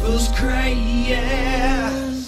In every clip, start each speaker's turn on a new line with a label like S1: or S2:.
S1: Classville's cray, yeah.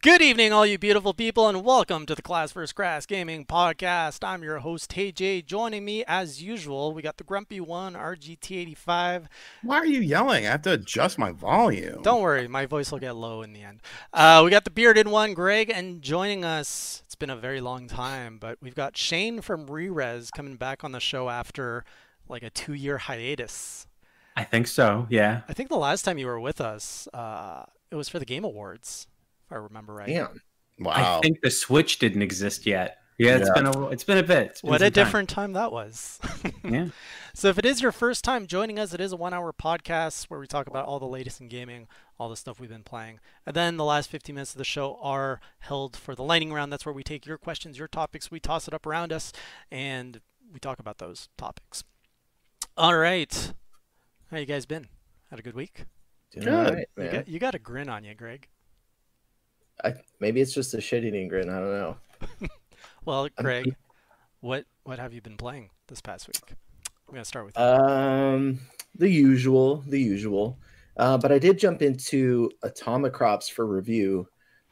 S2: Good evening, all you beautiful people, and welcome to the Class vs. Crass Gaming Podcast. I'm your host, TJ. Joining me, as usual, we got the Grumpy One, RGT85.
S3: Why are you yelling? I have to adjust my volume.
S2: Don't worry, my voice will get low in the end. Uh, we got the Bearded One, Greg, and joining us, it's been a very long time, but we've got Shane from Rerez coming back on the show after like a two year hiatus.
S4: I think so, yeah.
S2: I think the last time you were with us, uh, it was for the Game Awards, if I remember right.
S3: Damn. Wow.
S4: I think the Switch didn't exist yet. Yeah, it's
S3: Yeah.
S4: been a it's been a bit. It's been
S2: What a
S4: some time.
S2: different time that was.
S4: Yeah.
S2: So if it is your first time joining us, it is a one-hour podcast where we talk about all the latest in gaming, all the stuff we've been playing, and then the last 15 minutes of the show are held for the lightning round. That's where we take your questions, your topics, we toss it up around us, and we talk about those topics. All right, how you guys been? Had a good week?
S5: Doing
S3: Good.
S5: all right,
S2: You got, you got a grin on you, Greg.
S5: I, maybe it's just a shit eating grin. I don't know.
S2: Well, Greg, what what have you been playing this past week? I'm gonna start with you.
S5: Um, the usual, the usual. Uh, but I did jump into Atomicrops for review.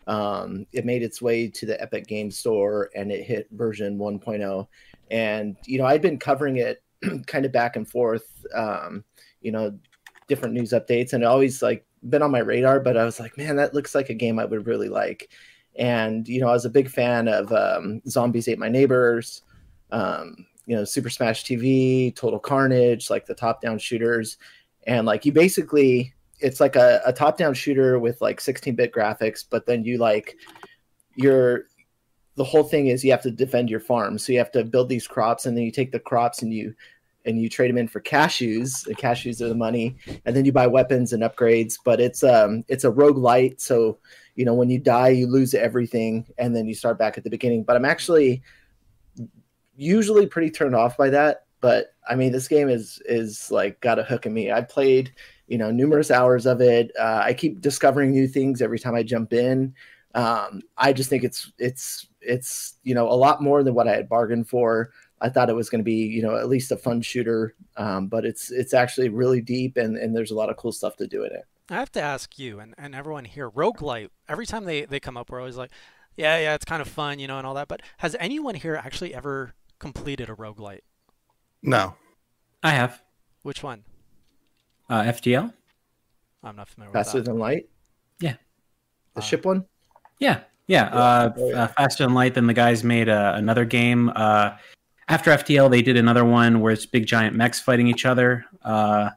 S5: Um, it made its way to the Epic Game Store and it hit version 1.0. And you know, I'd been covering it kind of back and forth. Um, you know, different news updates, and it always like been on my radar. But I was like, man, that looks like a game I would really like. And you know, I was a big fan of um, Zombies Ate My Neighbors. Um, you know, Super Smash TV, Total Carnage, like the top down shooters. And like you basically, it's like a, a top down shooter with like 16 bit graphics, but then you like, you're, the whole thing is you have to defend your farm. So you have to build these crops and then you take the crops and you, and you trade them in for cashews. The cashews are the money, and then you buy weapons and upgrades. But it's um it's a rogue light, so you know when you die you lose everything, and then you start back at the beginning. But I'm actually usually pretty turned off by that but i mean this game is is like got a hook in me i played you know numerous hours of it uh, i keep discovering new things every time i jump in um, i just think it's it's it's you know a lot more than what i had bargained for i thought it was going to be you know at least a fun shooter um, but it's it's actually really deep and and there's a lot of cool stuff to do in it
S2: I have to ask you and, and everyone here, roguelite, every time they, they come up, we're always like, yeah, yeah, it's kind of fun, you know, and all that. But has anyone here actually ever completed a roguelite?
S3: no.
S4: I have.
S2: Which one?
S4: Uh, FTL?
S2: I'm not familiar
S5: faster
S2: with that.
S5: Faster than light
S4: Yeah.
S5: the
S2: Uh,
S5: ship one
S4: Yeah. Yeah. Uh,
S5: Oh, yeah.
S4: uh, Faster than Light, then the guys made uh, another game. Uh, after FTL, they did another one where it's big giant mechs fighting each other. Uh,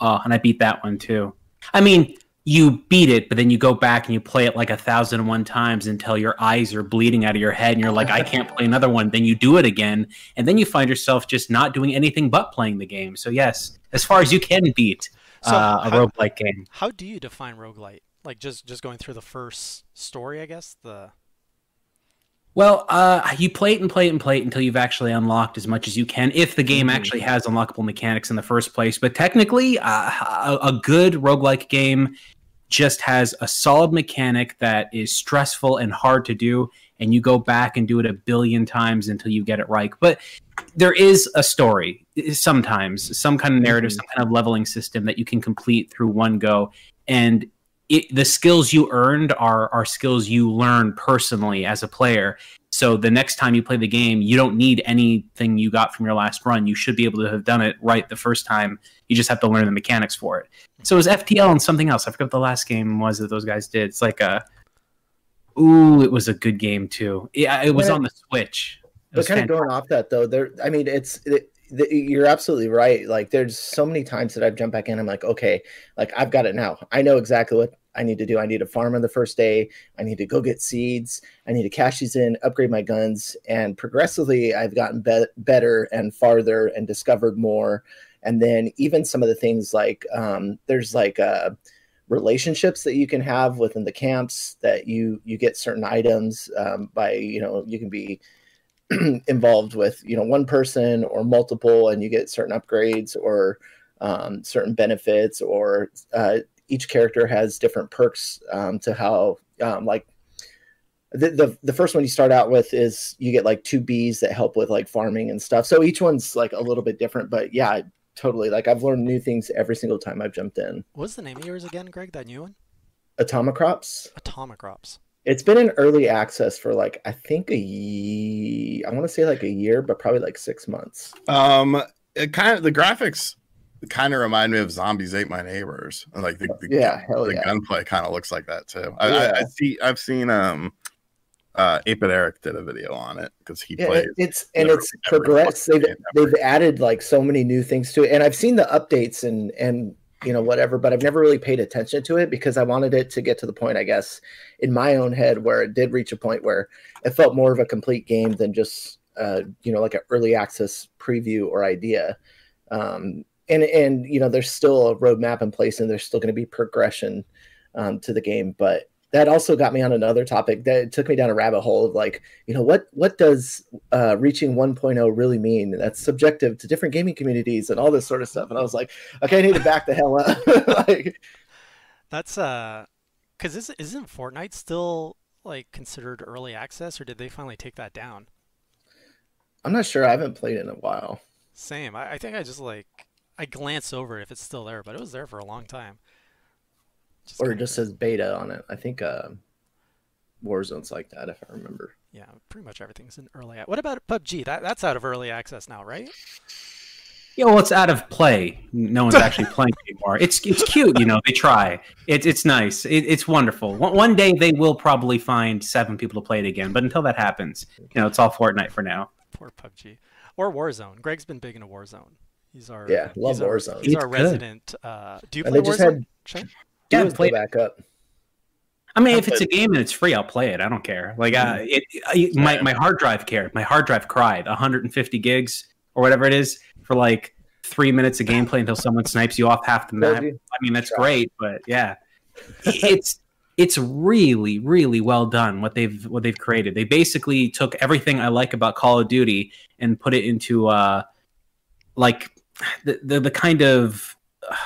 S4: oh, and I beat that one too. I mean, you beat it, but then you go back and you play it like a thousand and one times until your eyes are bleeding out of your head and you're like, I can't play another one. Then you do it again, and then you find yourself just not doing anything but playing the game. So, yes, as far as you can beat
S2: So
S4: uh, a
S2: how-
S4: roguelike game.
S2: How do you define roguelite? Like just just going through the first story, I guess. The
S4: Well, uh, you play it and play it and play it until you've actually unlocked as much as you can, if the game
S5: Mhm.
S4: actually has unlockable mechanics in the first place. But technically, uh, a, a good roguelike game just has a solid mechanic that is stressful and hard to do, and you go back and do it a billion times until you get it right. But there is a story sometimes, some kind of narrative,
S5: Mhm.
S4: some kind of leveling system that you can complete through one go. And it, the skills you earned are are skills you learn personally as a player. So the next time you play the game, you don't need anything you got from your last run. You should be able to have done it right the first time. You just have to learn the mechanics for it. So it was FTL and something else. I forgot what the last game was that those guys did. It's like a ooh, it was a good game too. Yeah, it was
S5: Yeah.
S4: on the Switch. It
S5: but kind of going off that though there i mean it's it, the, you're absolutely right like there's so many times that i've jumped back in i'm like okay like i've got it now i know exactly what i need to do i need to farm on the first day. I need to go get seeds. I need to cash these in upgrade my guns. And progressively i've gotten be- better and farther and discovered more. And then even some of the things like um, there's like uh, relationships that you can have within the camps that you you get certain items um, by you know you can be involved with you know one person or multiple and you get certain upgrades or um, certain benefits or uh, each character has different perks um, to how um, like the, the the first one you start out with is you get like two bees that help with like farming and stuff so each one's like a little bit different but yeah totally. Like I've learned new things every single time I've jumped in.
S2: What's the name of yours again, Greg? That new one?
S5: Atomicrops.
S2: Atomicrops.
S5: It's been in early access for like I think a year. I want to say like a year, but probably like six months.
S3: Um, it kind of the graphics kind of remind me of Zombies Ate My Neighbors. Like the, the
S5: Yeah, hell
S3: the
S5: yeah.
S3: gunplay kind of looks like that too. I, I,
S5: Yeah.
S3: I see. I've seen um, uh, Ape and Eric did a video on it because he
S5: Yeah,
S3: plays.
S5: it- it's and it's progressed. They've they've added like so many new things to it, and I've seen the updates and and you know whatever, but I've never really paid attention to it because I wanted it to get to the point, I guess, in my own head where it did reach a point where it felt more of a complete game than just uh, you know like an early access preview or idea. Um, and and you know there's still a roadmap in place, and there's still going to be progression um, to the game, but that also got me on another topic that took me down a rabbit hole of like you know what what does uh, reaching 1.0 really mean that's subjective to different gaming communities and all this sort of stuff and i was like okay i need to back the hell up like
S2: That's uh, cause is, isn't Fortnite still like considered early access, or did they finally take that down?
S5: i'm not sure i haven't played in a while
S2: Same. I, I think I just like I glance over if it's still there, but it was there for a long time.
S5: or it just says beta on it i think uh, warzone's like that if i remember
S2: Yeah, pretty much everything's in early. ac- What about PUBG? That that's out of early access now, right?
S4: Yeah, well, it's out of play. No one's actually playing anymore. It's it's cute, you know. They try. It's it's nice. It, it's wonderful. One, one day they will probably find seven people to play it again, but until that happens, you know, it's all Fortnite for now.
S2: Poor PUBG or Warzone. Greg's been big into Warzone. He's our
S5: Yeah, love
S2: he's our,
S5: Warzone.
S2: He's
S4: It's
S2: our
S4: good.
S2: resident. Uh, do you
S5: and
S2: play
S5: they just
S2: Warzone?
S5: had
S2: Shane?
S4: Yeah,
S5: Duos go back up
S4: I mean, if it's a game and it's free, I'll play it. I don't care. Like, uh,
S5: Mm-hmm.
S4: it, I, my my hard drive cared. My hard drive cried. 150 gigs or whatever it is for like three minutes of gameplay until someone snipes you off half the map. I mean, that's great, but yeah, it's it's really really well done what they've what they've created. They basically took everything I like about Call of Duty and put it into uh like the the, kind of uh,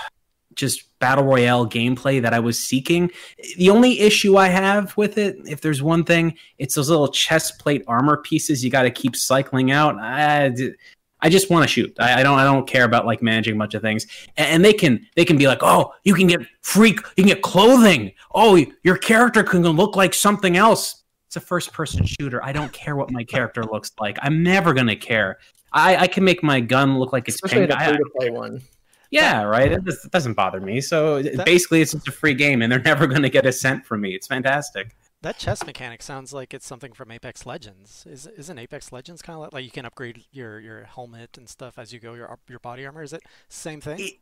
S4: just battle royale gameplay that I was seeking. The only issue I have with it, if there's one thing, it's those little chest plate armor pieces you got to keep cycling out. I, I just want to shoot. I, I don't. I don't care about like managing a bunch of things. And, and they can they can be like, oh, you can get freak, you can get clothing. Oh, your character can look like something else. It's a first person shooter. I don't care what my character looks like. I'm never gonna care. I, I can make my gun look like it's
S5: especially in
S4: pink.
S5: a
S4: I-
S5: free play one
S4: yeah, right. It, does- it doesn't bother me. So
S2: That-
S4: basically, it's just a free game, and they're never going to get a cent from me. It's fantastic.
S2: That chess mechanic sounds like it's something from Apex Legends. Is isn't Apex Legends kind of like, like you can upgrade your, your helmet and stuff as you go your your body armor? Is it same thing?
S4: It-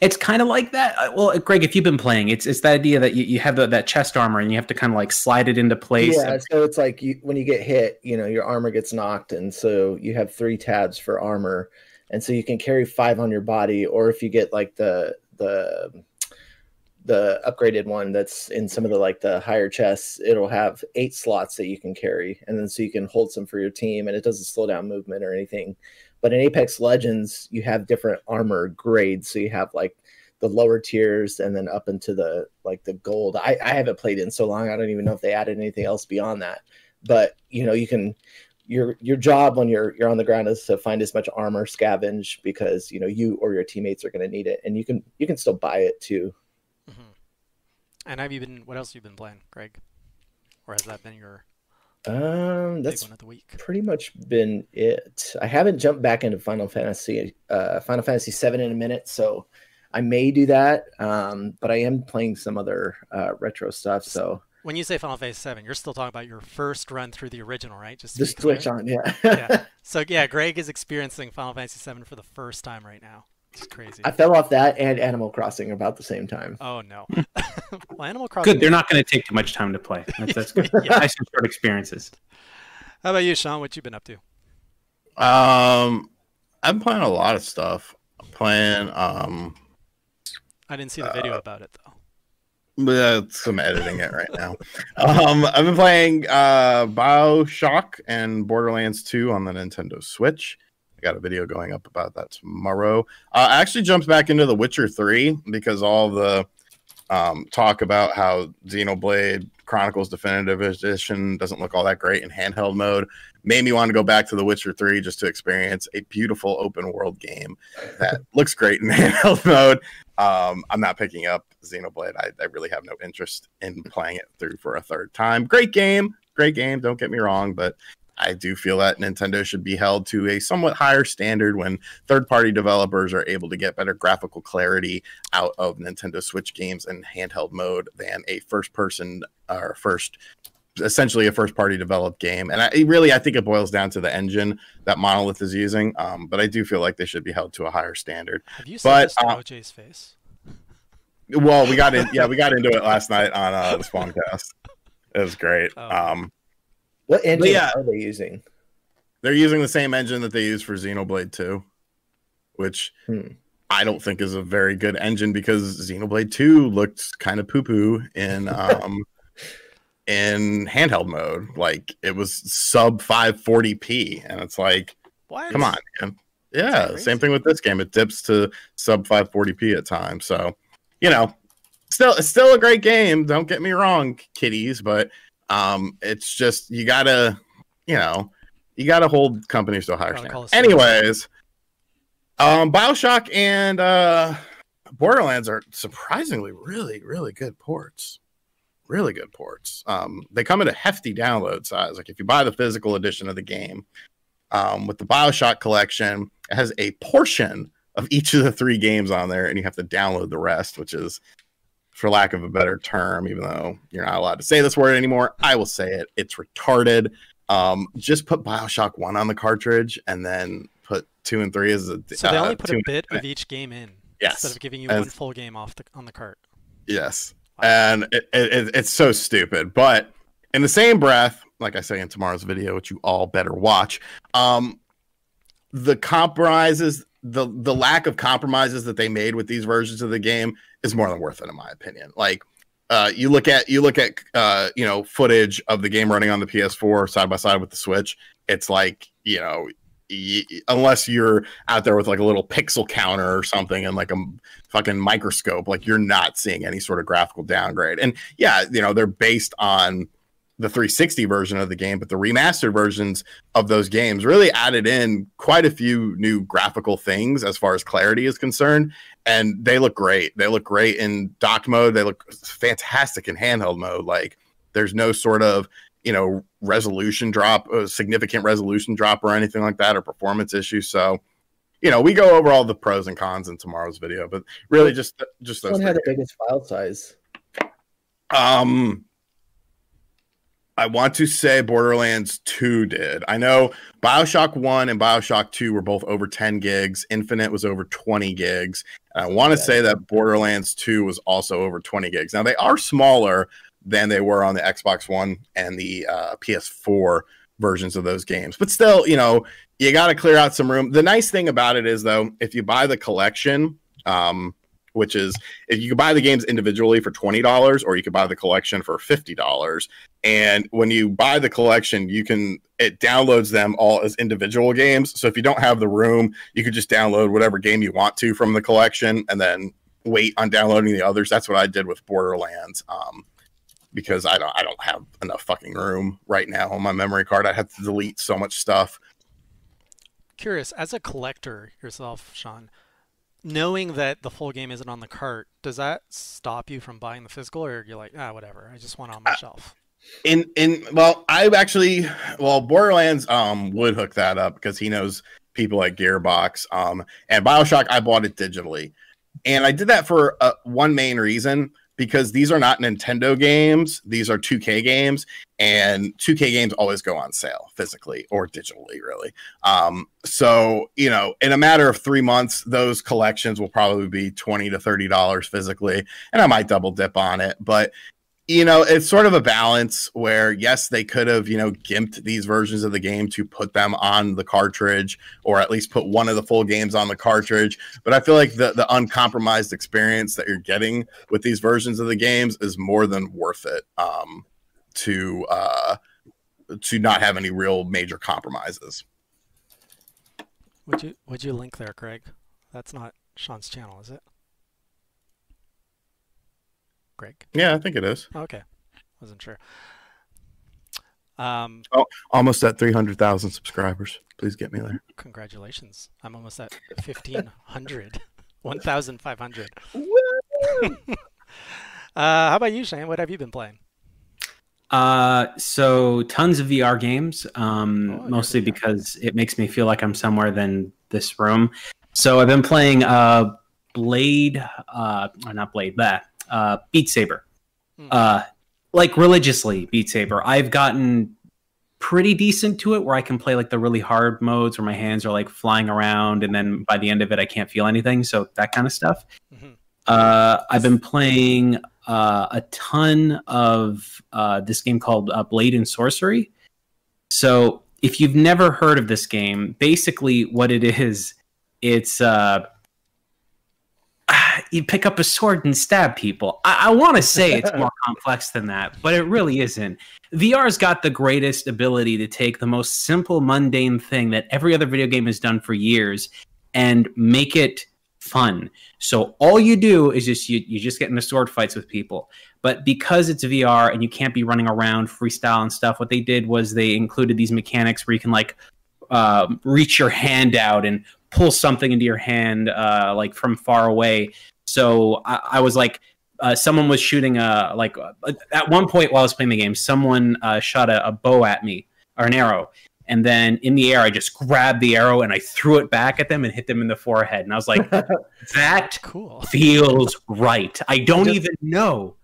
S4: It's kind of like that. Uh, Well, Greg, if you've been playing, it's it's the idea that you, you have the, that chest armor and you have to kind of like slide it into place.
S5: Yeah, so it's like you, when you get hit, you know, your armor gets knocked, and so you have three tabs for armor, and so you can carry five on your body, or if you get like the the the upgraded one that's in some of the like the higher chests, it'll have eight slots that you can carry, and then so you can hold some for your team, and it doesn't slow down movement or anything. But in Apex Legends, you have different armor grades, so you have like the lower tiers and then up into the like the gold. I, I haven't played in so long. I don't even know if they added anything else beyond that. But you know, you can your your job when you're you're on the ground is to find as much armor scavenge because you know you or your teammates are going to need it, and you can you can still buy it too.
S2: hmm And have you been? What else have you been playing, Greg? Or has that been your
S5: Um,
S2: big
S5: that's
S2: one of the week?
S5: pretty much been it. I haven't jumped back into Final Fantasy uh Final Fantasy 7 in a minute, so I may do that. Um, but I am playing some other uh retro stuff, so
S2: When you say Final Fantasy Seven, you're still talking about your first run through the original, right? Just
S5: the switch on, yeah.
S2: yeah. So yeah, Greg is experiencing Final Fantasy Seven for the first time right now. It's crazy.
S5: I fell off that and Animal Crossing about the same time.
S2: Oh no. well, Animal Crossing.
S4: Good. They're not going to take too much time to play. That's, that's good.
S2: Yeah.
S4: Nice and short experiences.
S2: How about you, Sean? What you been up to?
S3: Um, I'm playing a lot of stuff. I'm playing um,
S2: I didn't see the video
S3: Uh,
S2: about it though.
S3: but some editing it right now. Um, I've been playing uh Bioshock and Borderlands 2 on the Nintendo Switch. I got a video going up about that tomorrow. Uh, I actually jumped back into The Witcher 3 because all the um, talk about how Xenoblade Chronicles Definitive Edition doesn't look all that great in handheld mode made me want to go back to The Witcher 3 just to experience a beautiful open world game that looks great in handheld mode. Um, I'm not picking up Xenoblade. I, I really have no interest in playing it through for a third time. Great game, great game. Don't get me wrong, but I do feel that Nintendo should be held to a somewhat higher standard when third party developers are able to get better graphical clarity out of Nintendo Switch games in handheld mode than a first person or first essentially a first party developed game and I really I think it boils down to the engine that Monolith is using um, but I do feel like they should be held to a higher standard
S2: Have you seen
S3: But, uh,
S2: OJ's face?
S3: well we got in yeah we got into it last night on uh, the Spawncast it was great
S2: Oh.
S3: um,
S5: What engine
S3: yeah.
S5: are they using?
S3: they're using the same engine that they use for Xenoblade 2 which
S5: Hmm.
S3: I don't think is a very good engine because Xenoblade 2 looked kind of poo poo in um in handheld mode. Like it was sub 540p, and it's like,
S2: What?
S3: come on, man. Yeah, same thing with this game. It dips to sub 540p at times. So, you know, still it's still a great game. Don't get me wrong, kiddies, but um it's just you gotta, you know, you gotta hold companies to a higher standard. Anyways, um Bioshock and uh Borderlands are surprisingly really, really good ports. Really good ports. Um, they come in a hefty download size. Like if you buy the physical edition of the game, um, with the Bioshock collection, it has a portion of each of the three games on there, and you have to download the rest, which is, for lack of a better term, even though you're not allowed to say this word anymore, I will say it. It's retarded. Um, just put Bioshock One on the cartridge, and then put two and three as a.
S2: So they
S3: uh,
S2: only put a bit of each game in
S3: Yes.
S2: instead of giving you
S3: As-
S2: one full game off the on the cart.
S3: Yes. And it, it, it- it's so stupid. But in the same breath, like I say in tomorrow's video, which you all better watch, um, the compromises, the the lack of compromises that they made with these versions of the game is more than worth it, in my opinion. Like, uh, you look at you look at uh, you know footage of the game running on the PS4 side by side with the Switch. It's like you know, y- unless you're out there with like a little pixel counter or something and like a fucking microscope, like you're not seeing any sort of graphical downgrade. And yeah, you know, they're based on the 360 version of the game, but the remastered versions of those games really added in quite a few new graphical things as far as clarity is concerned. And they look great. They look great in dock mode. They look fantastic in handheld mode. Like there's no sort of you know resolution drop, a significant resolution drop or anything like that, or performance issue. So, you know, we go over all the pros and cons in tomorrow's video, but really just just those.
S5: one had the biggest file size?
S3: um, I want to say Borderlands 2 did. I know Bioshock 1 and Bioshock 2 were both over 10 gigs. Infinite was over 20 gigs. And I want to
S5: Okay.
S3: say that Borderlands 2 was also over 20 gigs. Now, they are smaller than they were on the Xbox One and the uh, PS4 versions of those games. But still, you know, you got to clear out some room. The nice thing about it is, though, if you buy the collection, um, which is if you buy the games individually for $20 or you could buy the collection for $50 and when you buy the collection you can it downloads them all as individual games. So if you don't have the room you could just download whatever game you want to from the collection and then wait on downloading the others. That's what i did with borderlands um because i don't i don't have enough fucking room right now on my memory card. I have to delete so much stuff.
S2: Curious, as a collector yourself, Sean, knowing that the full game isn't on the cart, does that stop you from buying the physical, or you're like, ah, whatever, I just want it on my shelf?
S3: in in well i've actually well borderlands um would hook that up because he knows people at gearbox um and bioshock i bought it digitally and i did that for uh, one main reason because these are not nintendo games. These are 2k games and 2k games always go on sale physically or digitally really. Um so you know in a matter of three months those collections will probably be 20 to 30 dollars physically and i might double dip on it but you know, it's sort of a balance where yes, they could have, you know, gimped these versions of the game to put them on the cartridge or at least put one of the full games on the cartridge. But I feel like the the uncompromised experience that you're getting with these versions of the games is more than worth it um to uh to not have any real major compromises.
S2: Would you would you link there, Craig? That's not Sean's channel, is it? Greg?
S3: Yeah, I think it is.
S2: Okay, wasn't sure. Um,
S3: Almost at 300,000 subscribers. Please get me there.
S2: congratulations. I'm almost at 1,500. 1,500. uh, how about you, Shane? What have you been playing?
S4: Uh, so tons of VR games, um,
S2: Oh,
S4: mostly because it makes me feel like I'm somewhere than this room. So I've been playing uh, Blade, uh, or not Blade, that uh, Beat Saber,
S2: Hmm.
S4: uh, like religiously Beat Saber. I've gotten pretty decent to it, where I can play like the really hard modes where my hands are like flying around, and then by the end of it, I can't feel anything. So that kind of stuff.
S2: Mhm.
S4: Uh, I've been playing uh, a ton of uh, this game called uh, Blade and Sorcery. So, if you've never heard of this game, basically what it is, it's uh, you pick up a sword and stab people. I, I want to say it's more complex than that, but it really isn't. VR's got the greatest ability to take the most simple, mundane thing that every other video game has done for years and make it fun. So all you do is just you, you just get into sword fights with people. But because it's VR and you can't be running around freestyle and stuff, what they did was they included these mechanics where you can like uh, reach your hand out and pull something into your hand uh, like from far away. So I, I was like, uh, someone was shooting a like uh, at one point while I was playing the game, someone uh, shot a, a bow at me or an arrow, and then in the air I just grabbed the arrow and I threw it back at them and hit them in the forehead, and I was like, that
S2: Cool.
S4: feels right. I don't
S5: Just-
S4: even know.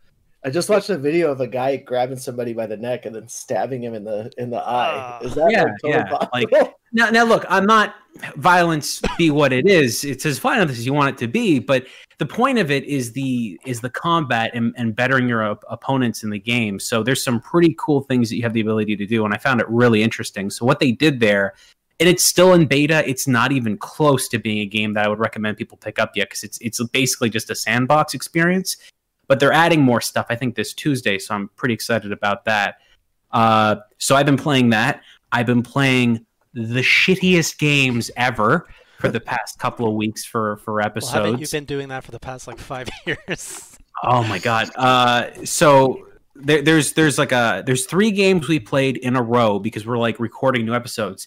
S5: I just watched a video of a guy grabbing somebody by the neck and then stabbing him in the in the eye.
S2: Ah.
S5: Is that
S4: Yeah,
S5: totally
S4: yeah,
S5: possible?
S4: like- Now, now look, I'm not violence be what it is. It's as violent as you want it to be, but the point of it is the is the combat and, and bettering your op- opponents in the game. So there's some pretty cool things that you have the ability to do, and I found it really interesting. So what they did there, and it's still in beta. It's not even close to being a game that I would recommend people pick up yet because it's it's basically just a sandbox experience. But they're adding more stuff. I think this Tuesday, so I'm pretty excited about that. Uh, so I've been playing that. I've been playing the shittiest games ever for the past couple of weeks for for
S2: Well,
S4: episodes.
S2: haven't you been doing that for the past like five years?
S4: Oh my god. Uh, so there, there's there's like a there's three games we played in a row because we're like recording new episodes.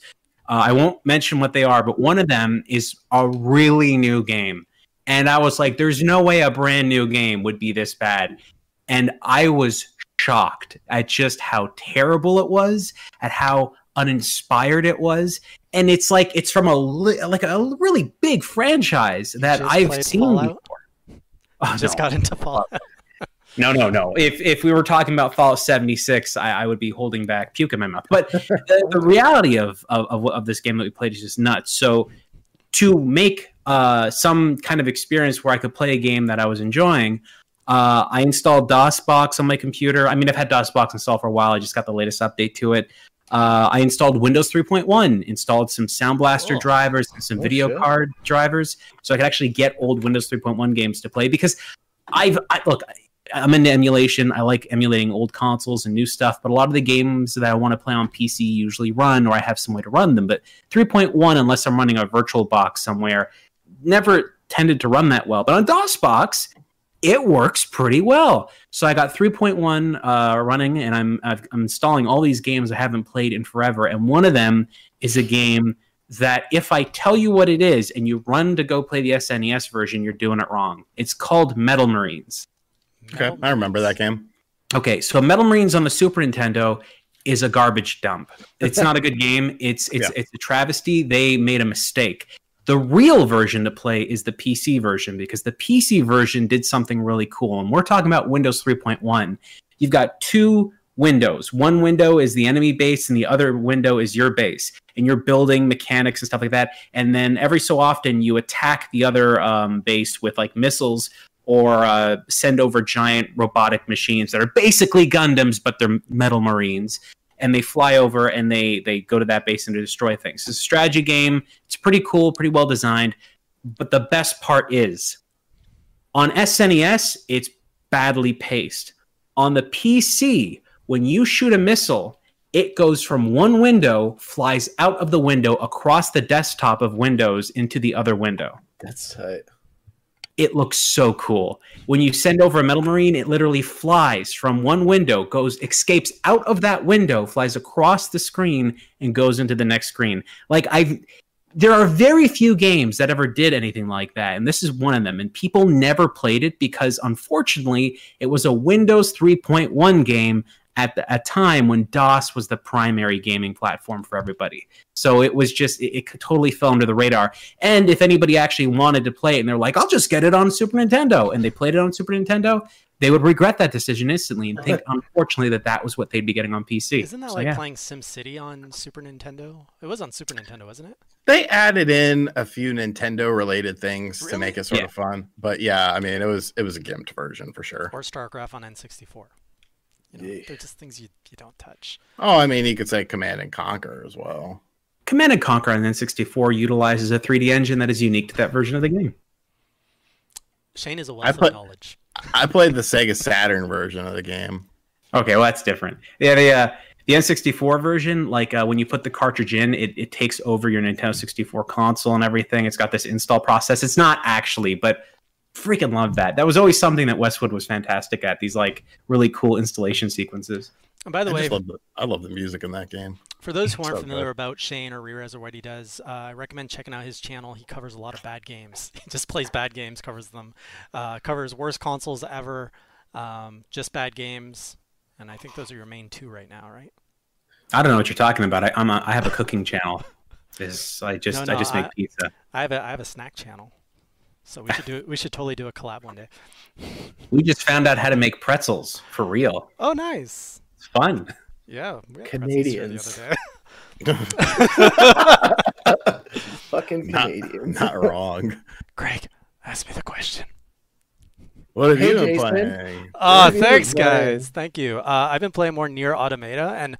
S4: Uh, I won't mention what they are, but one of them is a really new game, and I was like, "There's no way a brand new game would be this bad," and I was shocked at just how terrible it was, at how uninspired it was, and it's like it's from a li- like a really big franchise that I've seen
S2: Fallout?
S4: before. Oh,
S2: Just
S4: no.
S2: got into Fallout.
S4: No, no, no. If if we were talking about Fallout 76, I, I would be holding back puke in my mouth. But the, the reality of, of of of this game that we played is just nuts. So to make uh, some kind of experience where I could play a game that I was enjoying, uh, I installed DOSBox on my computer. I mean, I've had DOSBox installed for a while. I just got the latest update to it. Uh, I installed Windows 3.1, installed some Sound Blaster
S5: Cool.
S4: drivers and some
S5: Oh,
S4: video
S5: shit.
S4: card drivers, so I could actually get old Windows 3.1 games to play. Because I've I, look, I'm into emulation. I like emulating old consoles and new stuff, but a lot of the games that I want to play on PC usually run, or I have some way to run them. But 3.1, unless I'm running a virtual box somewhere, never tended to run that well. But on DOSBox, it works pretty well. So I got 3.1 uh, running, and I'm I've, I'm installing all these games I haven't played in forever. And one of them is a game that if I tell you what it is and you run to go play the SNES version, you're doing it wrong. It's called Metal Marines.
S3: Okay, I remember that game.
S4: Okay, so Metal Marines on the Super Nintendo is a garbage dump. It's not a good game. It's it's it's a travesty. They made a mistake. The real version to play is the PC version because the PC version did something really cool. And we're talking about Windows 3.1. You've got two windows. One window is the enemy base and the other window is your base. And you're building mechanics and stuff like that. And then every so often you attack the other um, base with like missiles or uh, send over giant robotic machines that are basically Gundams, but they're metal marines. And they fly over and they they go to that base and to destroy things. It's a strategy game. It's pretty cool, pretty well designed. But the best part is on SNES, it's badly paced. On the PC, when you shoot a missile, it goes from one window, flies out of the window across the desktop of Windows into the other window.
S5: That's tight.
S4: It looks so cool. When you send over a metal marine, it literally flies from one window, goes escapes out of that window, flies across the screen, and goes into the next screen. Like I've there are very few games that ever did anything like that, and this is one of them. And people never played it because, unfortunately, it was a Windows 3.1 game at the, a time when DOS was the primary gaming platform for everybody. So it was just it, it totally fell under the radar. And if anybody actually wanted to play it, and they're like, "I'll just get it on Super Nintendo," and they played it on Super Nintendo, they would regret that decision instantly and think, unfortunately, that that was what they'd be getting on PC.
S2: Isn't that
S4: So,
S2: like
S4: yeah.
S2: playing SimCity on Super Nintendo? It was on Super Nintendo, wasn't it?
S3: They added in a few Nintendo related things to make it sort
S4: Yeah.
S3: of fun. But yeah, I mean, it was it was a gimped version for sure.
S2: Or StarCraft on N64. You know,
S5: Yeah.
S2: they're just things you, you don't touch.
S3: Oh, I mean, you could say Command and Conquer as well.
S4: Command and Conquer on N64 utilizes a 3D engine that is unique to that version of the game.
S2: Shane is a wealth
S3: put-
S2: of knowledge.
S3: I played the Sega Saturn version of the game.
S4: Okay, well that's different. Yeah, the uh, the N64 version, like uh, when you put the cartridge in, it, it takes over your Nintendo 64 console and everything. It's got this install process. It's not actually, but freaking love that. That was always something that Westwood was fantastic at. These like really cool installation sequences.
S2: And by the
S3: I,
S2: way,
S3: love the, I love the music in that game.
S2: For those who aren't
S3: So
S2: familiar
S3: good.
S2: about Shane or Rerez or what he does, uh, I recommend checking out his channel. He covers a lot of bad games. He just plays bad games, covers them, uh, covers worst consoles ever, um, just bad games, and I think those are your main two right now, right?
S4: I don't know what you're talking about. I, I'm a, I have a cooking channel. Is I just
S2: No,
S4: I just make
S2: I-
S4: pizza.
S2: I have a I have a snack channel, so we should do we should totally do a collab one day.
S4: We just found out how to make pretzels for real.
S2: Oh, nice.
S4: It's fun.
S2: Yeah, we had pretzels here
S5: Canadians.
S2: The other day.
S5: Fucking
S3: Not,
S5: Canadians.
S3: not wrong.
S2: Greg, ask me the question.
S3: What have
S5: Hey,
S3: you been
S5: Jason.
S3: playing?
S2: Uh,
S5: have you
S2: thanks,
S5: playing?
S2: guys. Thank you. Uh, I've been playing more NieR: Automata, and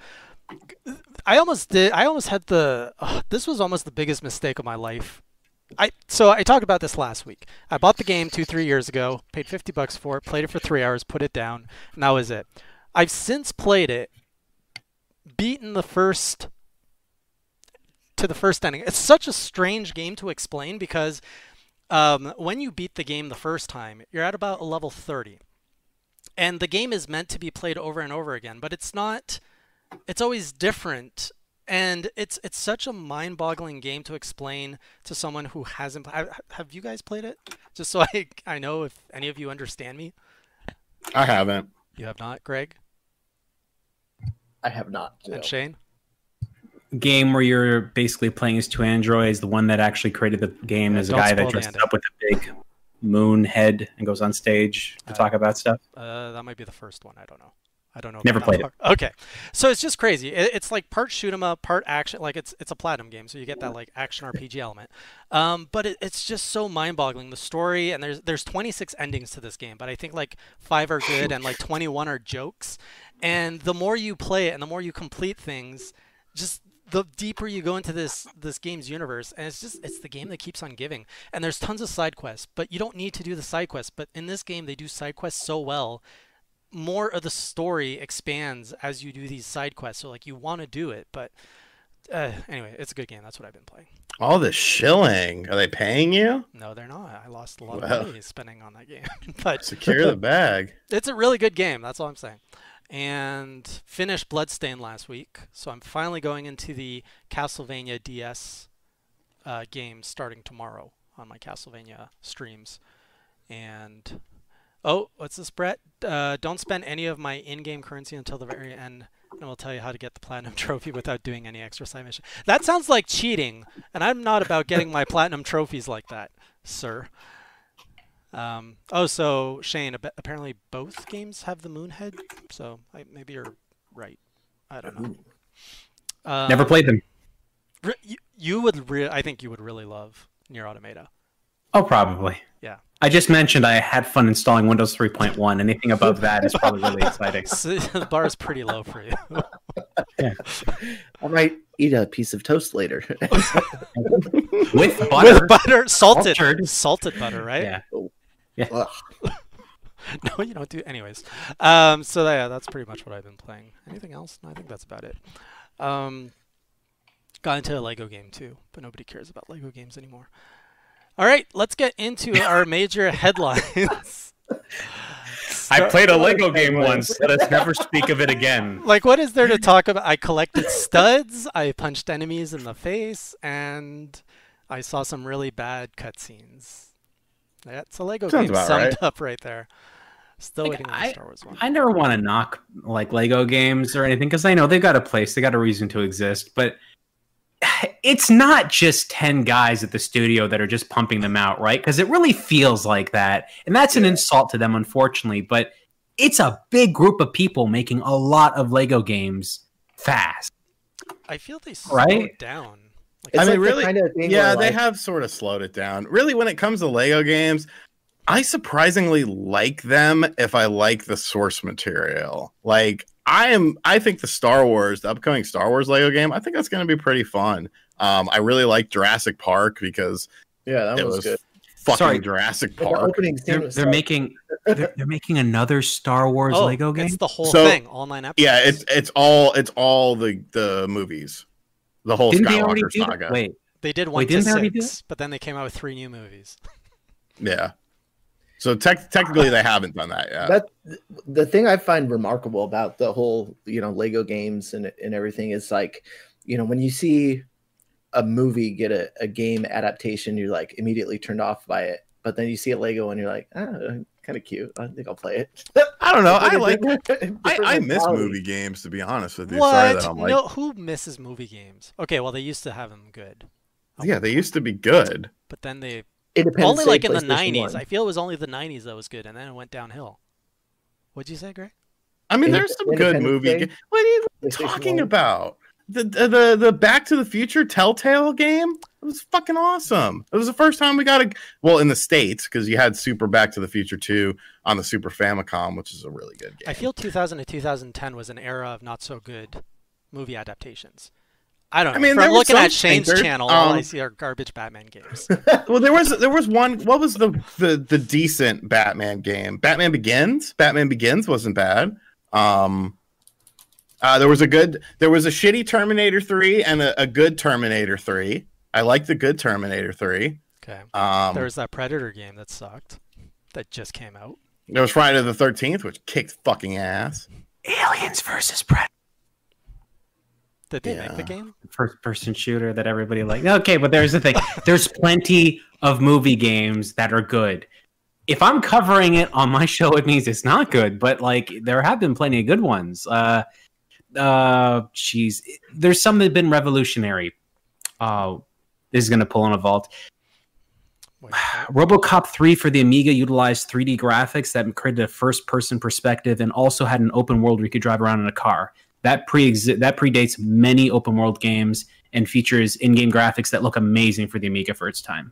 S2: I almost did. I almost had the. Uh, this was almost the biggest mistake of my life. I so I talked about this last week. I bought the game two, three years ago, paid fifty bucks for it, played it for three hours, put it down, and that was it. I've since played it, beaten the first to the first ending. It's such a strange game to explain because um, when you beat the game the first time, you're at about a level 30. And the game is meant to be played over and over again, but it's not. It's always different, and it's it's such a mind-boggling game to explain to someone who hasn't. Have, have you guys played it? Just so I I know if any of you understand me.
S3: I haven't.
S2: You have not, Greg
S5: I have not. no.
S2: and Shane.
S4: Game where you're basically playing as two androids. The one that actually created the game
S2: Yeah,
S4: is a guy that
S2: the
S4: dresses up with a big moon head and goes on stage to
S2: Uh,
S4: talk about stuff.
S2: Uh, that might be the first one. I don't know. I don't know.
S4: Never played
S2: part. Okay, so it's just crazy. It, it's like part shoot 'em up, part action. Like it's it's a platinum game, so you get that like action RPG element. Um, but it, it's just so mind-boggling. The story and there's there's 26 endings to this game, but I think like five are good and like 21 are jokes. And the more you play it and the more you complete things, just the deeper you go into this this game's universe and it's just it's the game that keeps on giving and there's tons of side quests but you don't need to do the side quests but in this game they do side quests so well more of the story expands as you do these side quests so like you want to do it but uh, anyway it's a good game that's what i've been playing
S3: All this shilling. Are they paying you?
S2: no they're not i lost a lot
S3: Well.
S2: of money spending on that game but
S3: Secure the bag.
S2: it's a really good game. That's all I'm saying. And finished Bloodstain last week, so I'm finally going into the Castlevania DS uh, game starting tomorrow on my Castlevania streams. And oh, what's this, Brett? Uh, don't spend any of my in-game currency until the very end, and we'll tell you how to get the platinum trophy without doing any extra side mission. That sounds like cheating, and I'm not about getting my platinum trophies like that, sir. Um, oh, so Shane, apparently both games have the Moonhead, so I, maybe you're right. I don't know. Uh,
S4: Never played them.
S2: you, you would, re- I think you would really love NieR: Automata.
S4: Oh, probably.
S2: Yeah.
S4: I just mentioned I had fun installing Windows 3.1. Anything above that is probably really exciting.
S2: So the bar is pretty low for you. yeah.
S5: I might eat a piece of toast later.
S4: With butter.
S2: With butter, salted,
S4: Altered.
S2: salted butter, right?
S4: Yeah.
S5: Ugh.
S2: No, you don't do. Anyways, um, so yeah, that's pretty much what I've been playing. Anything else? No, I think that's about it. Um, got into a Lego game too, but nobody cares about Lego games anymore. All right, let's get into our major headlines.
S4: I played a Lego game once. Let us never speak of it again.
S2: Like, what is there to talk about? I collected studs, I punched enemies in the face, and I saw some really bad cutscenes. That's a Lego
S3: Sounds
S2: game summed
S3: right.
S2: up right there. Still
S4: Like,
S2: waiting on the Star Wars one.
S4: I never want to knock like Lego games or anything because I know they've got a place, they got a reason to exist, but it's not just 10 guys at the studio that are just pumping them out, right? Because it really feels like that. And that's an insult to them, unfortunately, but it's a big group of people making a lot of Lego games fast.
S2: I feel they slowed
S4: Right?
S2: down. Like,
S3: I mean,
S5: like the
S3: really-
S5: kind of
S3: Yeah, they
S5: like,
S3: have sort of slowed it down. Really, when it comes to Lego games, I surprisingly like them if I like the source material. Like, I am, I think the Star Wars, the upcoming Star Wars Lego game, I think that's going to be pretty fun. Um, I really like Jurassic Park because
S5: Yeah, that
S3: it
S5: was,
S3: was
S5: good.
S3: fucking
S4: Sorry.
S3: Jurassic Park.
S5: opening scene
S4: They're, they're making they're, they're making another Star Wars
S2: oh,
S4: Lego game.
S2: it's the whole
S3: So-
S2: thing, all nine episodes.
S3: Yeah, it's it's all it's all the the movies, the whole
S4: Didn't they
S3: Skywalker
S4: do
S3: saga.
S4: Wait,
S2: They did one to
S4: didn't they already do
S2: six, but then they came out with three new movies.
S3: Yeah. So tech technically, they haven't done that yet.
S5: that the thing I find remarkable about the whole you know Lego games and and everything is like you know when you see a movie get a, a game adaptation you're like immediately turned off by it but then you see a Lego and you're like ah kind of cute I think I'll play it
S3: I don't know. I like. I, I miss movie games to be honest with you. Sorry
S2: What?
S3: that I'm like.
S2: no, who misses movie games? Okay, well they used to have them good,
S3: Yeah, they used to be good.
S2: but then they
S5: Independence
S2: only
S5: Day,
S2: like in the '90s.
S5: 1.
S2: I feel it was only the '90s that was good, and then it went downhill. What'd you say, Greg?
S3: I mean, there's some good
S5: Independence
S3: movie.
S5: Day,
S3: What are you talking about? The, the the the Back to the Future Telltale game it was fucking awesome. It was the first time we got a well in the states because you had Super Back to the Future Two on the Super Famicom, which is a really good game.
S2: I feel 2000 to 2010 was an era of not so good movie adaptations. I don't know.
S3: I mean,
S2: From
S3: there
S2: looking at Shane's
S3: stinkers.
S2: channel, all I
S3: Um,
S2: see are garbage Batman games.
S3: well, there was there was one. What was the the the decent Batman game? Batman Begins. Batman Begins wasn't bad. Um, uh, there was a good. There was a shitty Terminator Three and a, a good Terminator Three. I like the good Terminator Three.
S2: Okay.
S3: Um,
S2: there was that Predator game that sucked, that just came out.
S3: there was Friday the Thirteenth, which kicked fucking ass.
S4: Aliens versus Predator.
S2: Did they make the game?
S4: first person shooter that everybody like. Okay, but there's the thing. There's plenty of movie games that are good. If I'm covering it on my show, it means it's not good. But like, there have been plenty of good ones. Uh, uh, jeez, there's some that have been revolutionary. Uh, this is gonna pull in a vault.
S2: Wait.
S4: RoboCop 3 for the Amiga utilized 3D graphics that created a first-person perspective and also had an open world where you could drive around in a car. That pre that predates many open world games and features in-game graphics that look amazing for the Amiga for its time.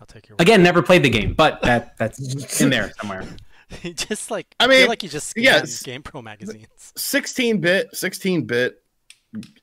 S2: I'll take your.
S4: Again, never played the game, but that that's in there somewhere.
S2: Just like
S3: I
S2: I, feel
S3: mean,
S2: like you just scans
S3: yes.
S2: GamePro magazines.
S3: 16 bit 16 bit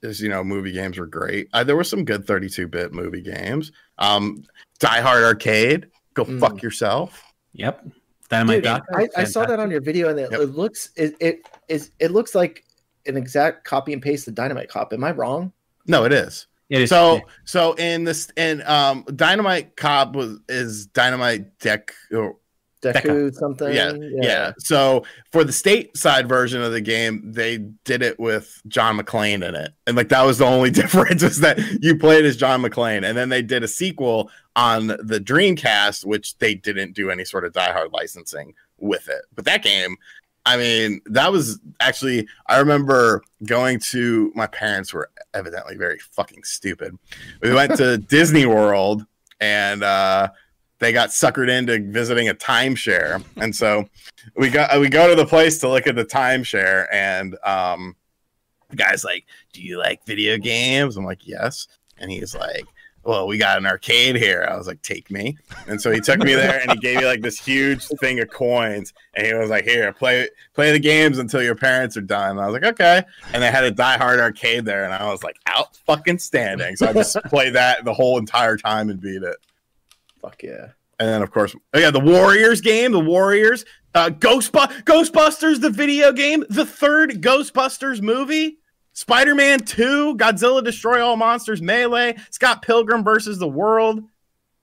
S3: is you know movie games were great uh, there were some good 32 bit movie games um die hard arcade go
S5: Mm.
S3: fuck yourself
S4: Yep. Dynamite
S5: Dude,
S4: Doc.
S5: I, I saw that on your video and it,
S3: Yep.
S5: it looks it, it is it looks like an exact copy and paste of Dynamite Cop. Am I wrong?
S3: no it is.
S4: It is-
S3: so so in this in um dynamite cop was is dynamite deck or
S5: Deku. something.
S3: yeah, yeah. So for the stateside version of the game they did it with john mcclane in it. And like that was the only difference was that you played as john mcclane. And then they did a sequel on the dreamcast which they didn't do any sort of diehard licensing with it. But that game i mean that was actually i remember going to my parents were evidently very fucking stupid. We went to disney world and uh they got suckered into visiting a timeshare. And so we got we go to the place to look at the timeshare and um the guy's like do you like video games? I'm like yes. And he's like well we got an arcade here. I was like take me. And so he took me there and he gave me like this huge thing of coins. And he was like here play play the games until your parents are done. And i was like okay. And they had a die hard arcade there and i was like out fucking standing. So i just played that the whole entire time and beat it.
S5: Fuck yeah.
S3: and then, of course, oh yeah, the Warriors game, the Warriors, uh, Ghostbu- Ghostbusters, the video game, the third Ghostbusters movie, Spider Man 2, Godzilla Destroy All Monsters, Melee, Scott Pilgrim versus the World,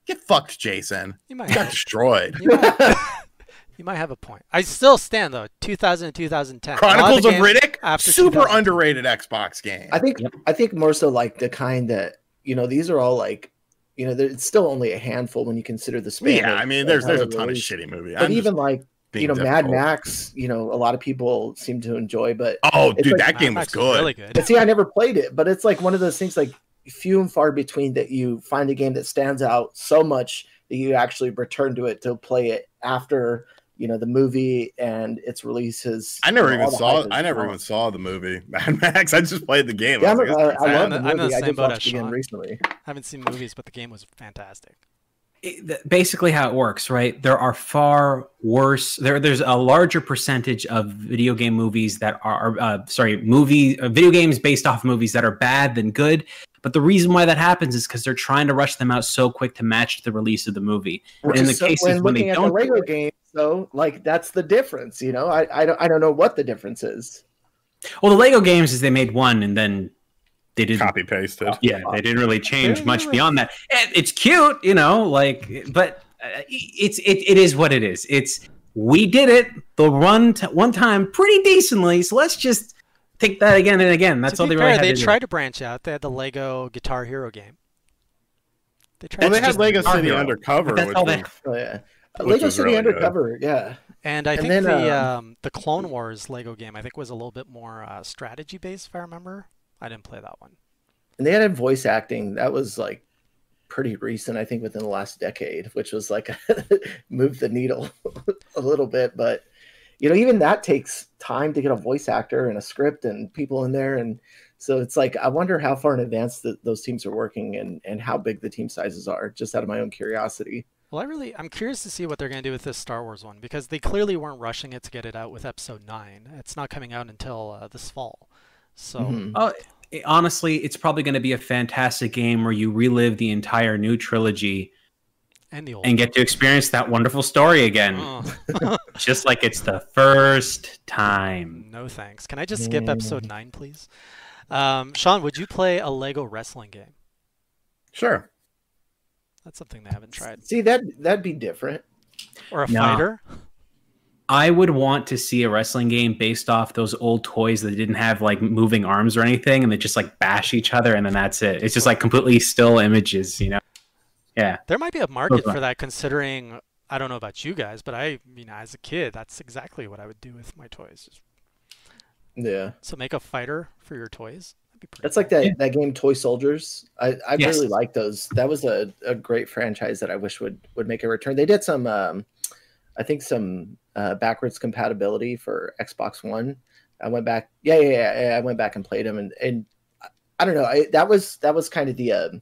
S3: Get fucked, Jason.
S2: You might
S3: got
S2: have,
S3: destroyed.
S2: you might, you might have a point. I still stand though. 2000 and 2010.
S3: Chronicles
S2: the
S3: of Riddick,
S2: after
S3: super underrated Xbox game.
S5: I think
S4: Yep.
S5: I think more so like the kind that you know these are all like you know it's still only a handful when you consider the span.
S3: yeah,
S5: of-
S3: I mean, there's there's a
S5: they're
S3: ton of
S5: released.
S3: shitty movies.
S5: But even like you know Mad. Max, you know a lot of people seem to enjoy, but
S3: Oh, dude,
S5: like
S3: that
S2: Mad
S3: game was
S2: Max
S3: good.
S2: Really good.
S5: But see, I never played it, but it's like one of those things like few and far between that you find a game that stands out so much that you actually return to it to play it after you know the movie and its releases.
S3: I never even saw. I never even saw the movie Mad Max. I just played the game.
S5: Yeah,
S3: I
S5: I'm,
S3: uh,
S5: I, I love
S2: I'm
S5: the
S2: the
S5: movie. I
S2: same
S5: just
S2: boat
S5: watched it again
S2: Sean.
S5: recently.
S2: Haven't seen movies, but the game was fantastic.
S4: It- basically how it works, right? There are far worse. There, there's a larger percentage of video game movies that are, uh, sorry, movie uh, video games based off movies that are bad than good. But the reason why that happens is because they're trying to rush them out so quick to match the release of the movie.
S5: Which
S4: in the
S5: so-
S4: cases
S5: when
S4: when they
S5: at the
S4: don't do
S5: Lego
S4: it-
S5: games, though, like that's the difference. You know, I I don't I don't know what the difference is.
S4: Well, the Lego games is they made one and then they didn't.
S3: copy pasted.
S4: Yeah, they didn't really change much beyond that. It's cute, you know, like, but uh, it's it, it is what it is. It's we did it the one t- one time pretty decently, so let's just take that again and again. That's
S2: to
S4: all they
S2: fair,
S4: really had
S2: they
S4: to do.
S2: tried to branch out. They had the Lego Guitar Hero game. They tried.
S3: Well, they had Lego
S4: Guitar
S3: City
S4: Hero.
S3: Undercover,
S4: That's
S3: which
S4: all they-
S3: was-
S5: Oh yeah,
S3: Which
S5: Lego City
S3: really good.
S5: Undercover. Yeah,
S2: And I
S5: And
S2: think
S5: then,
S2: the
S5: um,
S2: um, the Clone Wars Lego game I think was a little bit more uh, strategy based if I remember. I didn't play that one.
S5: and they had voice acting. That was like pretty recent, I think, within the last decade, which was like moved the needle a little bit. But you know, even that takes time to get a voice actor and a script and people in there, and so it's like I wonder how far in advance that those teams are working and and how big the team sizes are. Just out of my own curiosity.
S2: Well, I really I'm curious to see what they're going to do with this Star Wars one because they clearly weren't rushing it to get it out with Episode Nine. It's not coming out until uh, this fall. So
S5: Mhm.
S4: Oh, it- honestly, it's probably going to be a fantastic game where you relive the entire new trilogy
S2: and the old
S4: and get to experience that wonderful story again,
S2: Oh,
S4: just like it's the first time.
S2: no thanks. Can I just skip. Episode Nine, please? Um, Sean, would you play a Lego wrestling game?
S3: sure.
S2: That's something they haven't tried.
S5: See that that'd be different.
S2: Or a
S4: No.
S2: fighter?
S4: I would want to see a wrestling game based off those old toys that didn't have like moving arms or anything, and they just like bash each other, and then that's it. It's just like completely still images, you know? Yeah.
S2: There might be a market for that considering I don't know about you guys, but I mean as a kid, that's exactly what I would do with my toys.
S5: Yeah.
S2: so make a fighter for your toys. That'd
S5: That's like that,
S4: Yeah.
S5: that game Toy Soldiers. I, I
S4: Yes.
S5: really like those. That was a, a great franchise that I wish would would make a return. They did some um I think some uh, backwards compatibility for Xbox One. I went back yeah, yeah, yeah, yeah, I went back and played them and and I- I don't know. I, that was that was kind of the um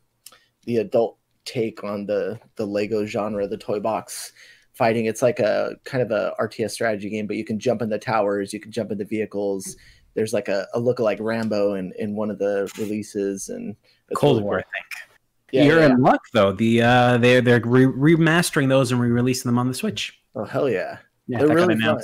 S5: the adult take on the the Lego genre, the toy box fighting. It's like a kind of a RTS strategy game, but you can jump in the towers, you can jump in the vehicles. There's like a, a lookalike Rambo in, in one of the releases, and it's
S4: Cold
S5: really
S4: War, I think.
S5: Yeah,
S4: You're
S5: yeah.
S4: in luck though. The uh, they're they're re- remastering those and re-releasing them on the Switch.
S5: Oh hell yeah!
S4: Yeah,
S5: They're
S4: that got
S5: really fun.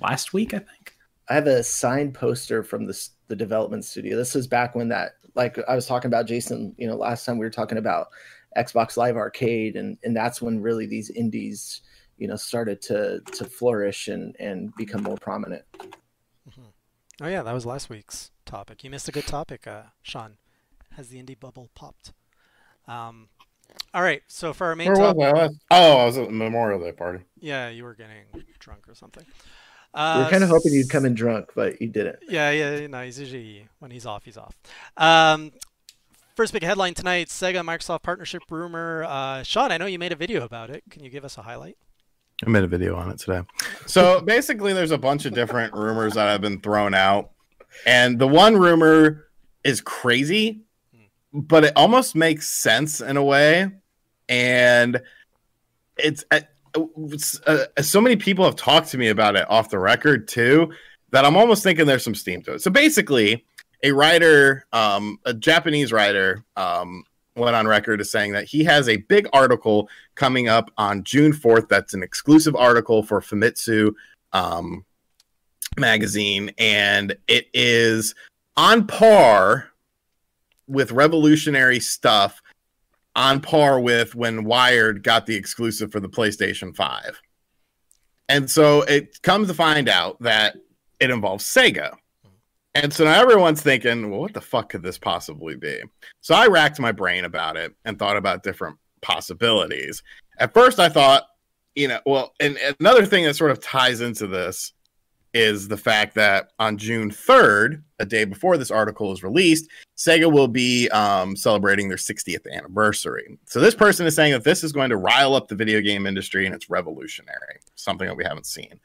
S4: last week, I think.
S5: I have a signed poster from this the development studio. This is back when that like I was talking about Jason, you know, last time we were talking about Xbox Live Arcade and and that's when really these indies, you know, started to to flourish and and become more prominent.
S2: Oh yeah, that was last week's topic. You missed a good topic, uh, Sean. Has the indie bubble popped? Um, all right. So for our main
S3: Where
S2: topic,
S3: was I? Oh, I was at the Memorial Day party.
S2: yeah, you were getting drunk or something.
S5: we are kind of hoping you'd come in drunk, but you didn't.
S2: Yeah, yeah, no, he's usually when he's off, he's off. Um, first big headline tonight: Sega Microsoft partnership rumor. Uh, Sean, I know you made a video about it. Can you give us a highlight?
S3: I made a video on it today. So basically, there's a bunch of different rumors that have been thrown out, and the one rumor is crazy, but it almost makes sense in a way, and it's. Uh, it's, uh, so many people have talked to me about it off the record too that I'm almost thinking there's some steam to it. So basically, a writer, um, a Japanese writer, um, went on record as saying that he has a big article coming up on June 4th. That's an exclusive article for Famitsu um, magazine, and it is on par with revolutionary stuff on par with when Wired got the exclusive for the PlayStation 5. And so it comes to find out that it involves Sega. And so now everyone's thinking, well, what the fuck could this possibly be? So I racked my brain about it and thought about different possibilities. At first, I thought, you know, well, and another thing that sort of ties into this is the fact that on June 3rd, a day before this article is released, Sega will be um, celebrating their 60th anniversary. So this person is saying that this is going to rile up the video game industry and it's revolutionary, something that we haven't seen.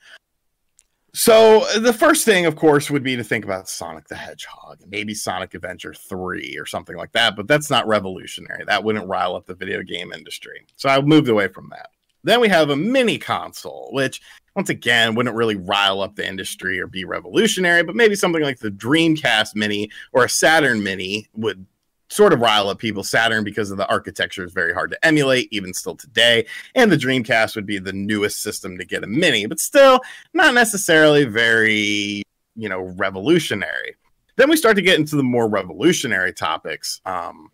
S3: So the first thing, of course, would be to think about Sonic the Hedgehog, maybe Sonic Adventure 3 or something like that, but that's not revolutionary. That wouldn't rile up the video game industry. So I moved away from that. Then we have a mini console, which once again wouldn't really rile up the industry or be revolutionary, but maybe something like the Dreamcast Mini or a Saturn Mini would sort of rile up people. Saturn, because of the architecture, is very hard to emulate, even still today. And the Dreamcast would be the newest system to get a mini, but still not necessarily very, you know, revolutionary. Then we start to get into the more revolutionary topics. Um,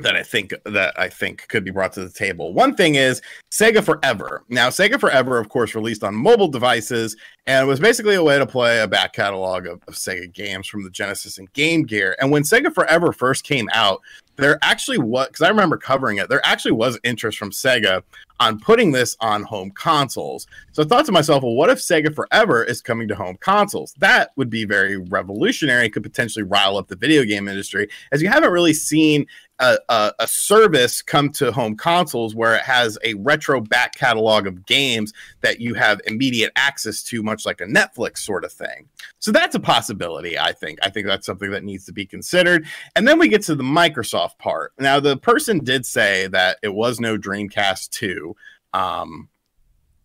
S3: that I think that I think could be brought to the table. One thing is Sega Forever. Now, Sega Forever, of course, released on mobile devices and was basically a way to play a back catalog of, of Sega games from the Genesis and Game Gear. And when Sega Forever first came out, there actually was because I remember covering it. There actually was interest from Sega on putting this on home consoles. So I thought to myself, well, what if Sega Forever is coming to home consoles? That would be very revolutionary. Could potentially rile up the video game industry, as you haven't really seen a, a, a, service come to home consoles where it has a retro back catalog of games that you have immediate access to, much like a Netflix sort of thing. So that's a possibility, I think. I think that's something that needs to be considered. And then we get to the Microsoft part. Now, the person did say that it was no Dreamcast 2. Um,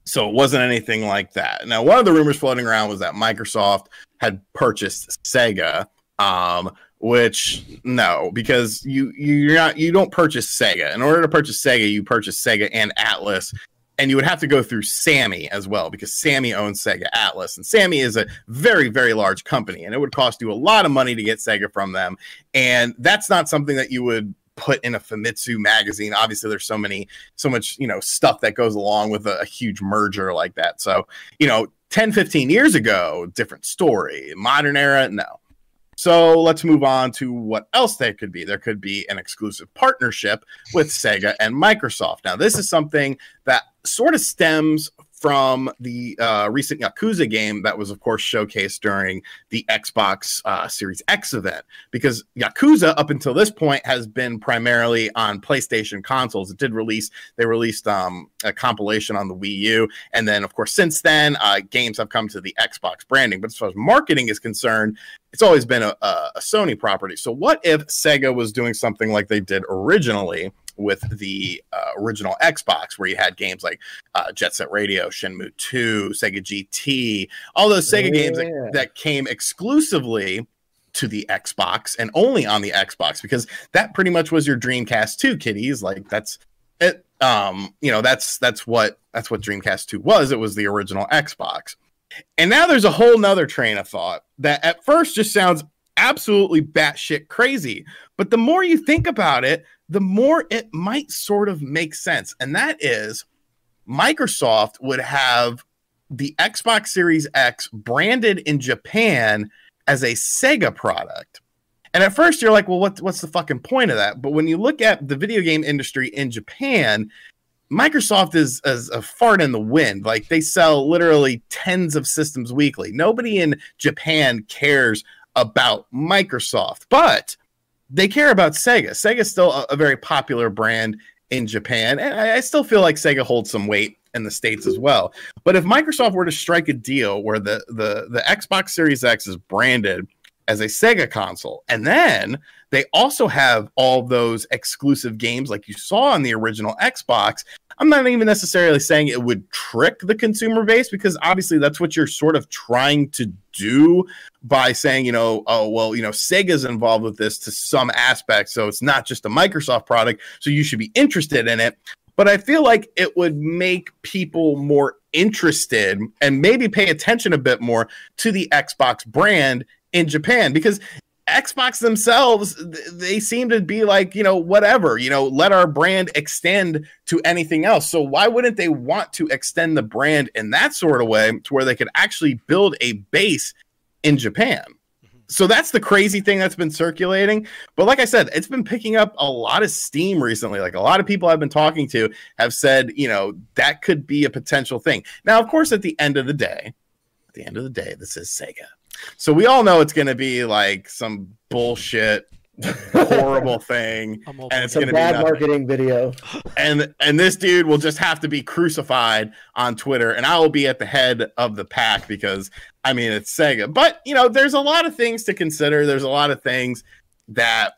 S3: so it wasn't anything like that. Now, one of the rumors floating around was that Microsoft had purchased Sega. Um, which no because you you're not you don't purchase sega. In order to purchase sega you purchase sega and Atlus and you would have to go through sammy as well because sammy owns sega Atlus and sammy is a very very large company and it would cost you a lot of money to get sega from them and that's not something that you would put in a famitsu magazine. Obviously there's so many so much you know stuff that goes along with a, a huge merger like that. So you know 10 15 years ago different story. Modern era no so let's move on to what else there could be. There could be an exclusive partnership with Sega and Microsoft. Now, this is something that sort of stems from the uh, recent Yakuza game that was, of course, showcased during the Xbox uh, Series X event. Because Yakuza, up until this point, has been primarily on PlayStation consoles. It did release, they released um, a compilation on the Wii U. And then, of course, since then, uh, games have come to the Xbox branding. But as far as marketing is concerned, it's always been a, a Sony property. So, what if Sega was doing something like they did originally? With the uh, original Xbox, where you had games like uh, Jet Set Radio, Shenmue 2, Sega GT, all those Sega yeah. games that, that came exclusively to the Xbox and only on the Xbox because that pretty much was your Dreamcast 2 kiddies. Like that's it. Um, you know, that's that's what that's what Dreamcast 2 was. It was the original Xbox. And now there's a whole nother train of thought that at first just sounds absolutely batshit crazy. But the more you think about it, the more it might sort of make sense. And that is Microsoft would have the Xbox Series X branded in Japan as a Sega product. And at first you're like, well, what, what's the fucking point of that? But when you look at the video game industry in Japan, Microsoft is as a fart in the wind. Like they sell literally tens of systems weekly. Nobody in Japan cares about Microsoft. But they care about Sega. Sega's still a, a very popular brand in Japan, and I, I still feel like Sega holds some weight in the states as well. But if Microsoft were to strike a deal where the the the Xbox Series X is branded as a Sega console, and then they also have all those exclusive games like you saw on the original Xbox, I'm not even necessarily saying it would trick the consumer base because obviously that's what you're sort of trying to do by saying, you know, oh, well, you know, Sega's involved with this to some aspect. So it's not just a Microsoft product. So you should be interested in it. But I feel like it would make people more interested and maybe pay attention a bit more to the Xbox brand in Japan because Xbox themselves, they seem to be like, you know, whatever, you know, let our brand extend to anything else. So why wouldn't they want to extend the brand in that sort of way to where they could actually build a base in Japan? Mm-hmm. So that's the crazy thing that's been circulating. But like I said, it's been picking up a lot of steam recently. Like a lot of people I've been talking to have said, you know, that could be a potential thing. Now, of course, at the end of the day, at the end of the day, this is Sega. So we all know it's going to be like some bullshit, horrible thing,
S2: A mobile
S3: and it's
S5: Some
S3: going to be
S5: bad
S3: nothing.
S5: marketing video.
S3: and and this dude will just have to be crucified on Twitter, and I will be at the head of the pack because I mean it's Sega. But you know, there's a lot of things to consider. There's a lot of things that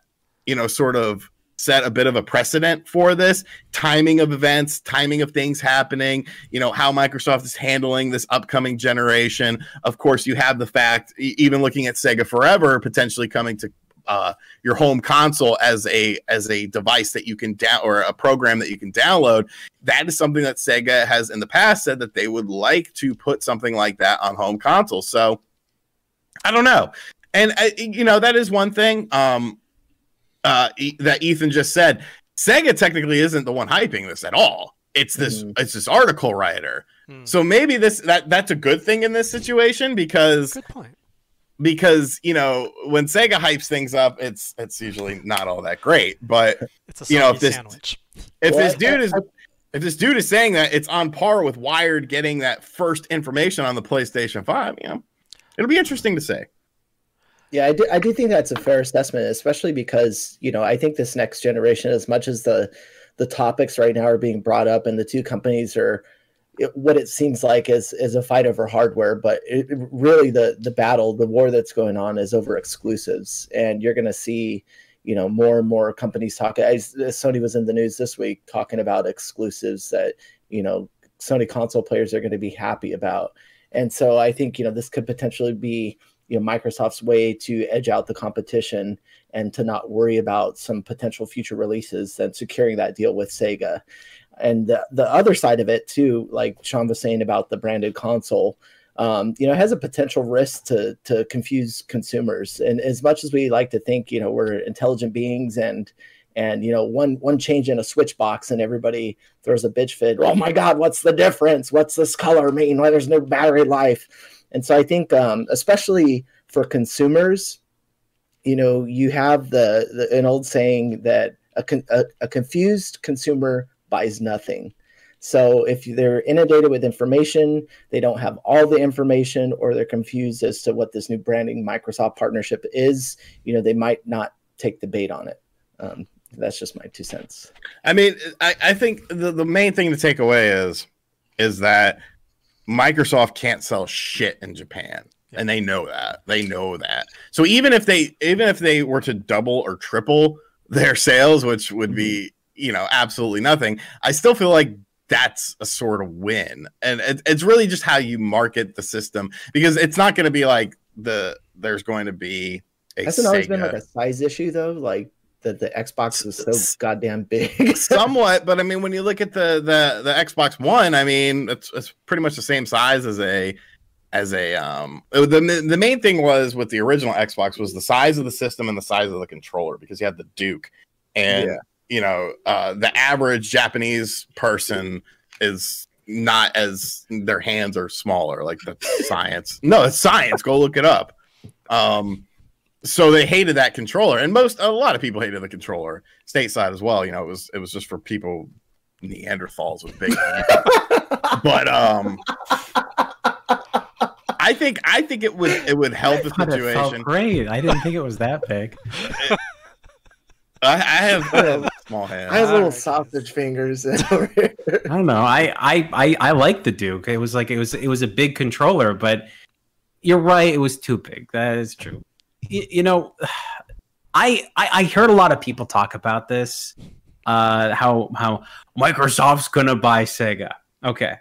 S3: you know sort of set a bit of a precedent for this timing of events, timing of things happening, you know, how Microsoft is handling this upcoming generation. Of course, you have the fact, even looking at Sega Forever potentially coming to uh, your home console as a as a device that you can down or a program that you can download. That is something that Sega has in the past said that they would like to put something like that on home console. So I don't know, and uh, you know that is one thing. Um, uh, E- that Ethan just said. Sega technically isn't the one hyping this at all. It's this
S5: Mhm.
S3: it's this article writer.
S2: Hmm.
S3: So maybe this that that's a good thing in this situation because
S2: Good point.
S3: because you know when Sega hypes things up, it's it's usually not all that great. But
S2: It's a
S3: You know, if this-
S2: sandwich.
S3: if
S5: Well,
S3: this dude is if this dude is saying that it's on par with Wired getting that first information on the PlayStation Five, you know, it'll be interesting to say.
S5: Yeah, I do, I do think that's a fair assessment, especially because you know I think this next generation, as much as the the topics right now are being brought up, and the two companies are it, what it seems like is is a fight over hardware, but it, really the the battle, the war that's going on is over exclusives, and you're going to see you know more and more companies talking. I, Sony was in the news this week talking about exclusives that you know Sony console players are going to be happy about, and so I think you know this could potentially be you know Microsoft's way to edge out the competition and to not worry about some potential future releases and securing that deal with Sega. And the, the other side of it too, like Sean was saying about the branded console, um, you know, has a potential risk to to confuse consumers. And as much as we like to think, you know, we're intelligent beings and and you know one one change in a switch box and everybody throws a bitch fit oh my god what's the difference what's this color mean why there's no battery life and so I think, um, especially for consumers, you know, you have the, the an old saying that a, con- a, a confused consumer buys nothing. So if they're inundated with information, they don't have all the information, or they're confused as to what this new branding Microsoft partnership is, you know, they might not take the bait on it. Um, that's just my two cents.
S3: I mean, I, I think the, the main thing to take away is is that Microsoft can't sell shit in Japan. And they know that. They know that. So even if they even if they were to double or triple their sales, which would be, mm-hmm. you know, absolutely nothing, I still feel like that's a sort of win. And it, it's really just how you market the system because it's not going to be like the there's going to be a
S5: Hasn't always been like a size issue though, like that the Xbox was so goddamn big.
S3: somewhat but i mean when you look at the the the xbox one i mean it's it's pretty much the same size as a as a um the, the main thing was with the original xbox was the size of the system and the size of the controller because you had the duke and
S5: Yeah.
S3: you know uh the average japanese person is not as their hands are smaller like the science no it's science go look it up um so they hated that controller and most a lot of people hated the controller stateside as well you know it was it was just for people neanderthals with big hands but um i think i think it would it would help the
S4: Thought it felt
S3: situation
S4: great. I didn't think it was that big.
S3: I, I have, I have small hands
S5: I have little
S2: Alright,
S5: sausage fingers over here.
S4: I don't know. I I I, I like the Duke. It was like it was it was a big controller, but you're right. It was too big. That is true. Y- you know, I, I I heard a lot of people talk about this. Uh, how how Microsoft's gonna buy Sega. Okay,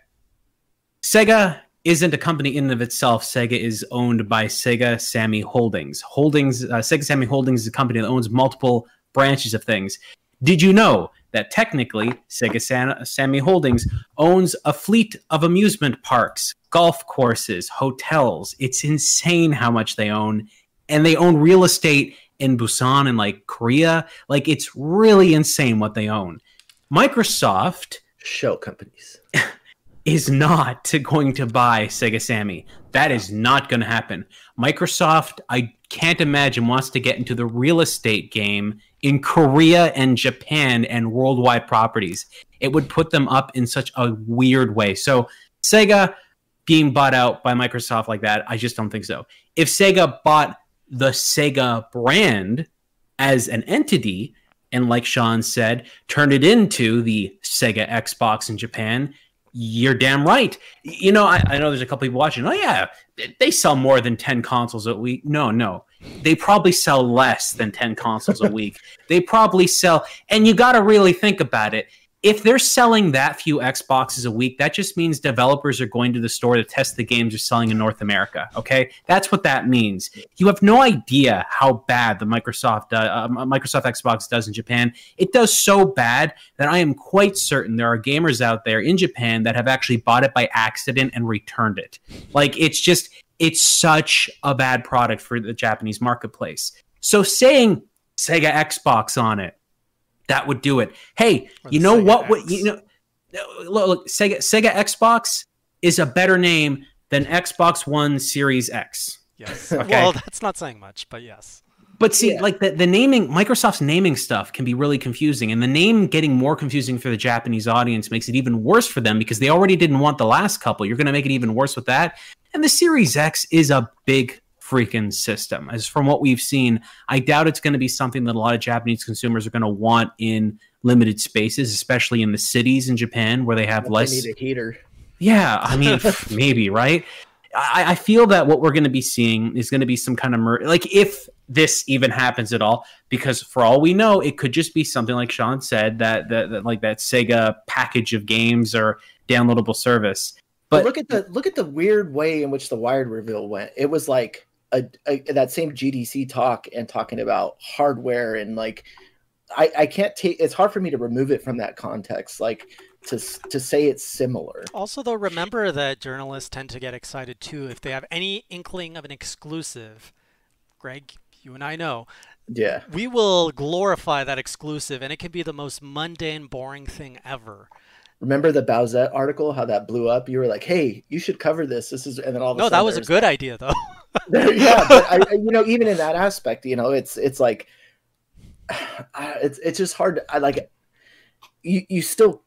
S4: Sega isn't a company in and of itself. Sega is owned by Sega Sammy Holdings. Holdings uh, Sega Sammy Holdings is a company that owns multiple branches of things. Did you know that technically Sega San- Sammy Holdings owns a fleet of amusement parks, golf courses, hotels? It's insane how much they own. And they own real estate in Busan and like Korea. Like it's really insane what they own. Microsoft
S5: Show companies.
S4: is not going to buy Sega Sammy. That is not going to happen. Microsoft, I can't imagine, wants to get into the real estate game in Korea and Japan and worldwide properties. It would put them up in such a weird way. So, Sega being bought out by Microsoft like that, I just don't think so. If Sega bought the Sega brand as an entity, and like Sean said, turned it into the Sega Xbox in Japan, you're damn right. You know, I, I, know there's a couple people watching. Oh yeah, they sell more than ten consoles a week. No, no, they probably sell less than ten consoles a week. They probably sell, and you got to really think about it if they're selling that few Xboxes a week, that just means developers are going to the store to test the games they're selling in North America. Okay, that's what that means. You have no idea how bad the Microsoft uh, uh, Microsoft Xbox does in Japan. It does so bad that I am quite certain there are gamers out there in Japan that have actually bought it by accident and returned it. Like it's just it's such a bad product for the Japanese marketplace. So saying Sega Xbox on it that would do it. Hey, you know Sega what? What you know? Look, look, Sega Sega Xbox is a better name than Xbox One Series X.
S2: Yes. okay. Well, that's not saying much, but yes.
S4: But see, yeah. like the, the naming, Microsoft's naming stuff can be really confusing. And the name getting more confusing for the Japanese audience makes it even worse for them because they already didn't want the last couple. You're going to make it even worse with that. And the Series X is a big freaking system. As from what we've seen, I doubt it's going to be something that a lot of Japanese consumers are going to want in limited spaces, especially in the cities in Japan where they have less.
S5: They need a heater.
S4: Yeah, I mean, maybe right. I, I, feel that what we're going to be seeing is going to be some kind of mer- like if this even happens at all, because for all we know, it could just be something like Sean said that that, that like that Sega package of games or downloadable service.
S5: But, but look at the look at the weird way in which the Wired reveal went. It was like a, a, that same GDC talk and talking about hardware and like I, I can't take it's hard for me to remove it from that context like to to say it's similar.
S2: Also though remember that journalists tend to get excited too if they have any inkling of an exclusive. Greg, you and I know.
S5: Yeah.
S2: We will glorify that exclusive and it can be the most mundane boring thing ever.
S5: Remember the Bowsette article? How that blew up? You were like, "Hey, you should cover this." This is, and then all of a
S2: no,
S5: sudden,
S2: that was a good idea though.
S5: yeah, but I, you know, even in that aspect, you know, it's it's like it's it's just hard. To, I like you. You still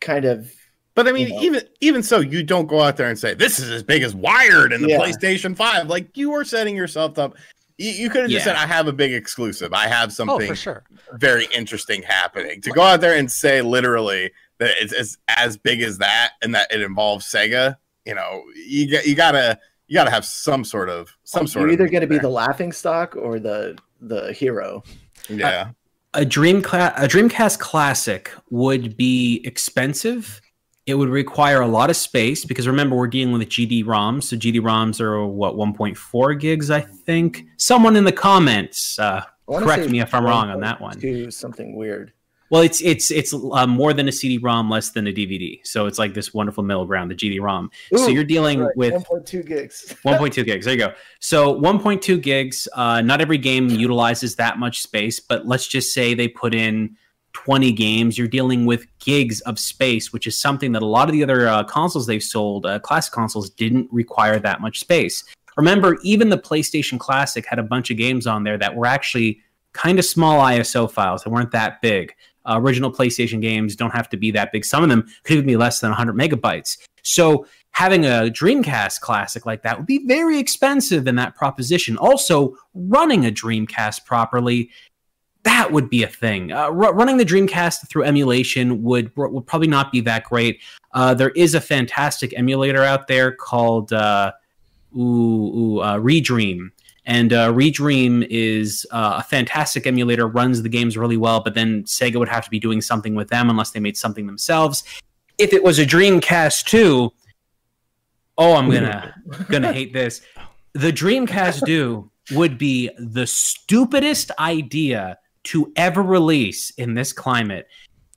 S5: kind of.
S3: But I mean, you know, even even so, you don't go out there and say this is as big as Wired in the yeah. PlayStation Five. Like you are setting yourself up. You, you could have just yeah. said, "I have a big exclusive. I have oh, something
S2: oh, sure.
S3: very interesting happening." To go out there and say literally that it's, it's as big as that and that it involves Sega, you know, you get you gotta you got to have some sort of some sort.
S5: You're either going
S3: to
S5: be the laughing stock or the the hero.
S3: Yeah.
S4: A, a dream cla- a Dreamcast Classic would be expensive. It would require a lot of space because remember we're dealing with GD ROMs. So GD ROMs are what 1.4 gigs, I think. Someone in the comments uh, correct me if I'm wrong on that one.
S5: Do something weird.
S4: Well, it's it's it's uh, more than a CD-ROM, less than a DVD. So it's like this wonderful middle ground, the GD-ROM. Ooh, so you're dealing right. with
S5: 1.2 gigs.
S4: 1.2 gigs. There you go. So 1.2 gigs. Uh, not every game utilizes that much space, but let's just say they put in 20 games. You're dealing with gigs of space, which is something that a lot of the other uh, consoles they've sold, uh, classic consoles, didn't require that much space. Remember, even the PlayStation Classic had a bunch of games on there that were actually kind of small ISO files. They weren't that big. Uh, original PlayStation games don't have to be that big. Some of them could even be less than 100 megabytes. So having a Dreamcast classic like that would be very expensive in that proposition. Also, running a Dreamcast properly, that would be a thing. Uh, r- running the Dreamcast through emulation would would probably not be that great. Uh, there is a fantastic emulator out there called uh, ooh, ooh uh, Redream and uh, Redream is uh, a fantastic emulator, runs the games really well, but then Sega would have to be doing something with them unless they made something themselves. If it was a Dreamcast 2, oh, I'm gonna gonna hate this. The Dreamcast 2 would be the stupidest idea to ever release in this climate.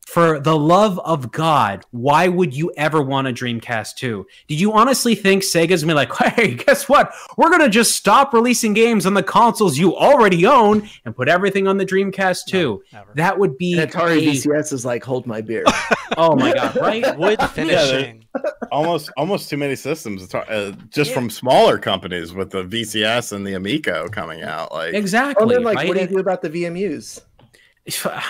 S4: For the love of God, why would you ever want a Dreamcast 2? Did you honestly think Sega's gonna be like, hey, guess what? We're gonna just stop releasing games on the consoles you already own and put everything on the Dreamcast 2?
S2: Never.
S4: that would be
S5: And Atari
S4: a-
S5: VCS is like, hold my beer.
S4: Oh my god, right?
S2: Wood finishing.
S3: almost almost too many systems uh, just from smaller companies with the VCS and the Amico coming out. Like
S4: exactly.
S5: Well, then, like,
S4: right?
S5: what do you do about the VMUs?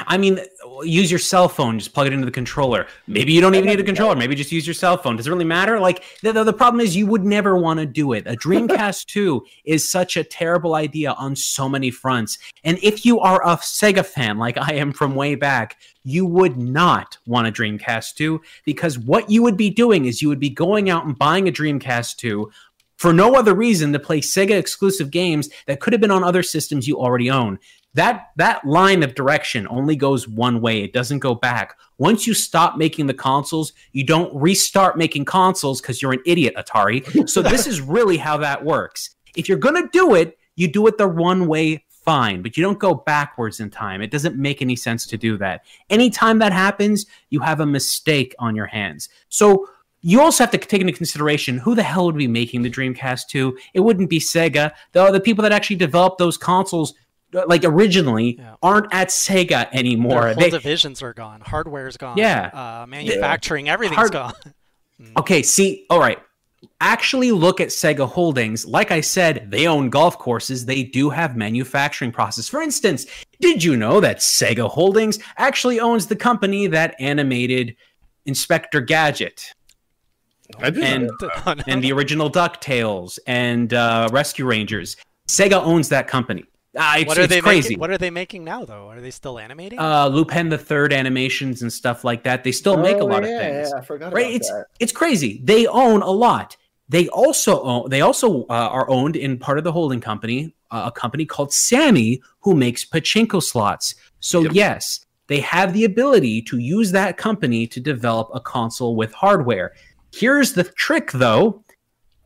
S4: I mean, use your cell phone. Just plug it into the controller. Maybe you don't even need a controller. Maybe just use your cell phone. Does it really matter? Like the, the, the problem is, you would never want to do it. A Dreamcast 2 is such a terrible idea on so many fronts. And if you are a Sega fan, like I am from way back, you would not want a Dreamcast 2 because what you would be doing is you would be going out and buying a Dreamcast 2 for no other reason to play Sega exclusive games that could have been on other systems you already own that that line of direction only goes one way. It doesn't go back. Once you stop making the consoles you don't restart making consoles because you're an idiot atari. So this is really how that works. If you're going to do it you do it the one way fine but you don't go backwards in time. It doesn't make any sense to do that. Anytime that happens you have a mistake on your hands. So you also have to take into consideration who the hell would be making the Dreamcast 2. It wouldn't be Sega. The, the people that actually developed those consoles like originally
S2: Yeah.
S4: aren't at Sega anymore.
S2: Their whole
S4: They-
S2: divisions are gone. Hardware's gone.
S4: Yeah.
S2: Uh, manufacturing, everything's
S4: Hard-
S2: gone.
S4: okay, see, all right. Actually, look at Sega Holdings. Like I said, they own golf courses. They do have manufacturing process. For instance, did you know that Sega Holdings actually owns the company that animated Inspector Gadget
S3: I do
S4: and
S2: Oh,
S4: and the original DuckTales and uh, Rescue Rangers? Sega owns that company. Uh, it's,
S2: what are
S4: it's
S2: they
S4: crazy.
S2: making? What are they making now, though? Are they still animating?
S4: uh, Lupin the Third animations and stuff like that. They still make a
S5: Oh,
S4: lot
S5: yeah,
S4: of things.
S5: Yeah, I forgot
S4: right?
S5: about
S4: It's
S5: that.
S4: it's crazy. They own a lot. They also own. They also uh, are owned in part of the holding company, uh, a company called Sammy, who makes pachinko slots. So
S3: Yep.
S4: yes, they have the ability to use that company to develop a console with hardware. Here's the trick, though.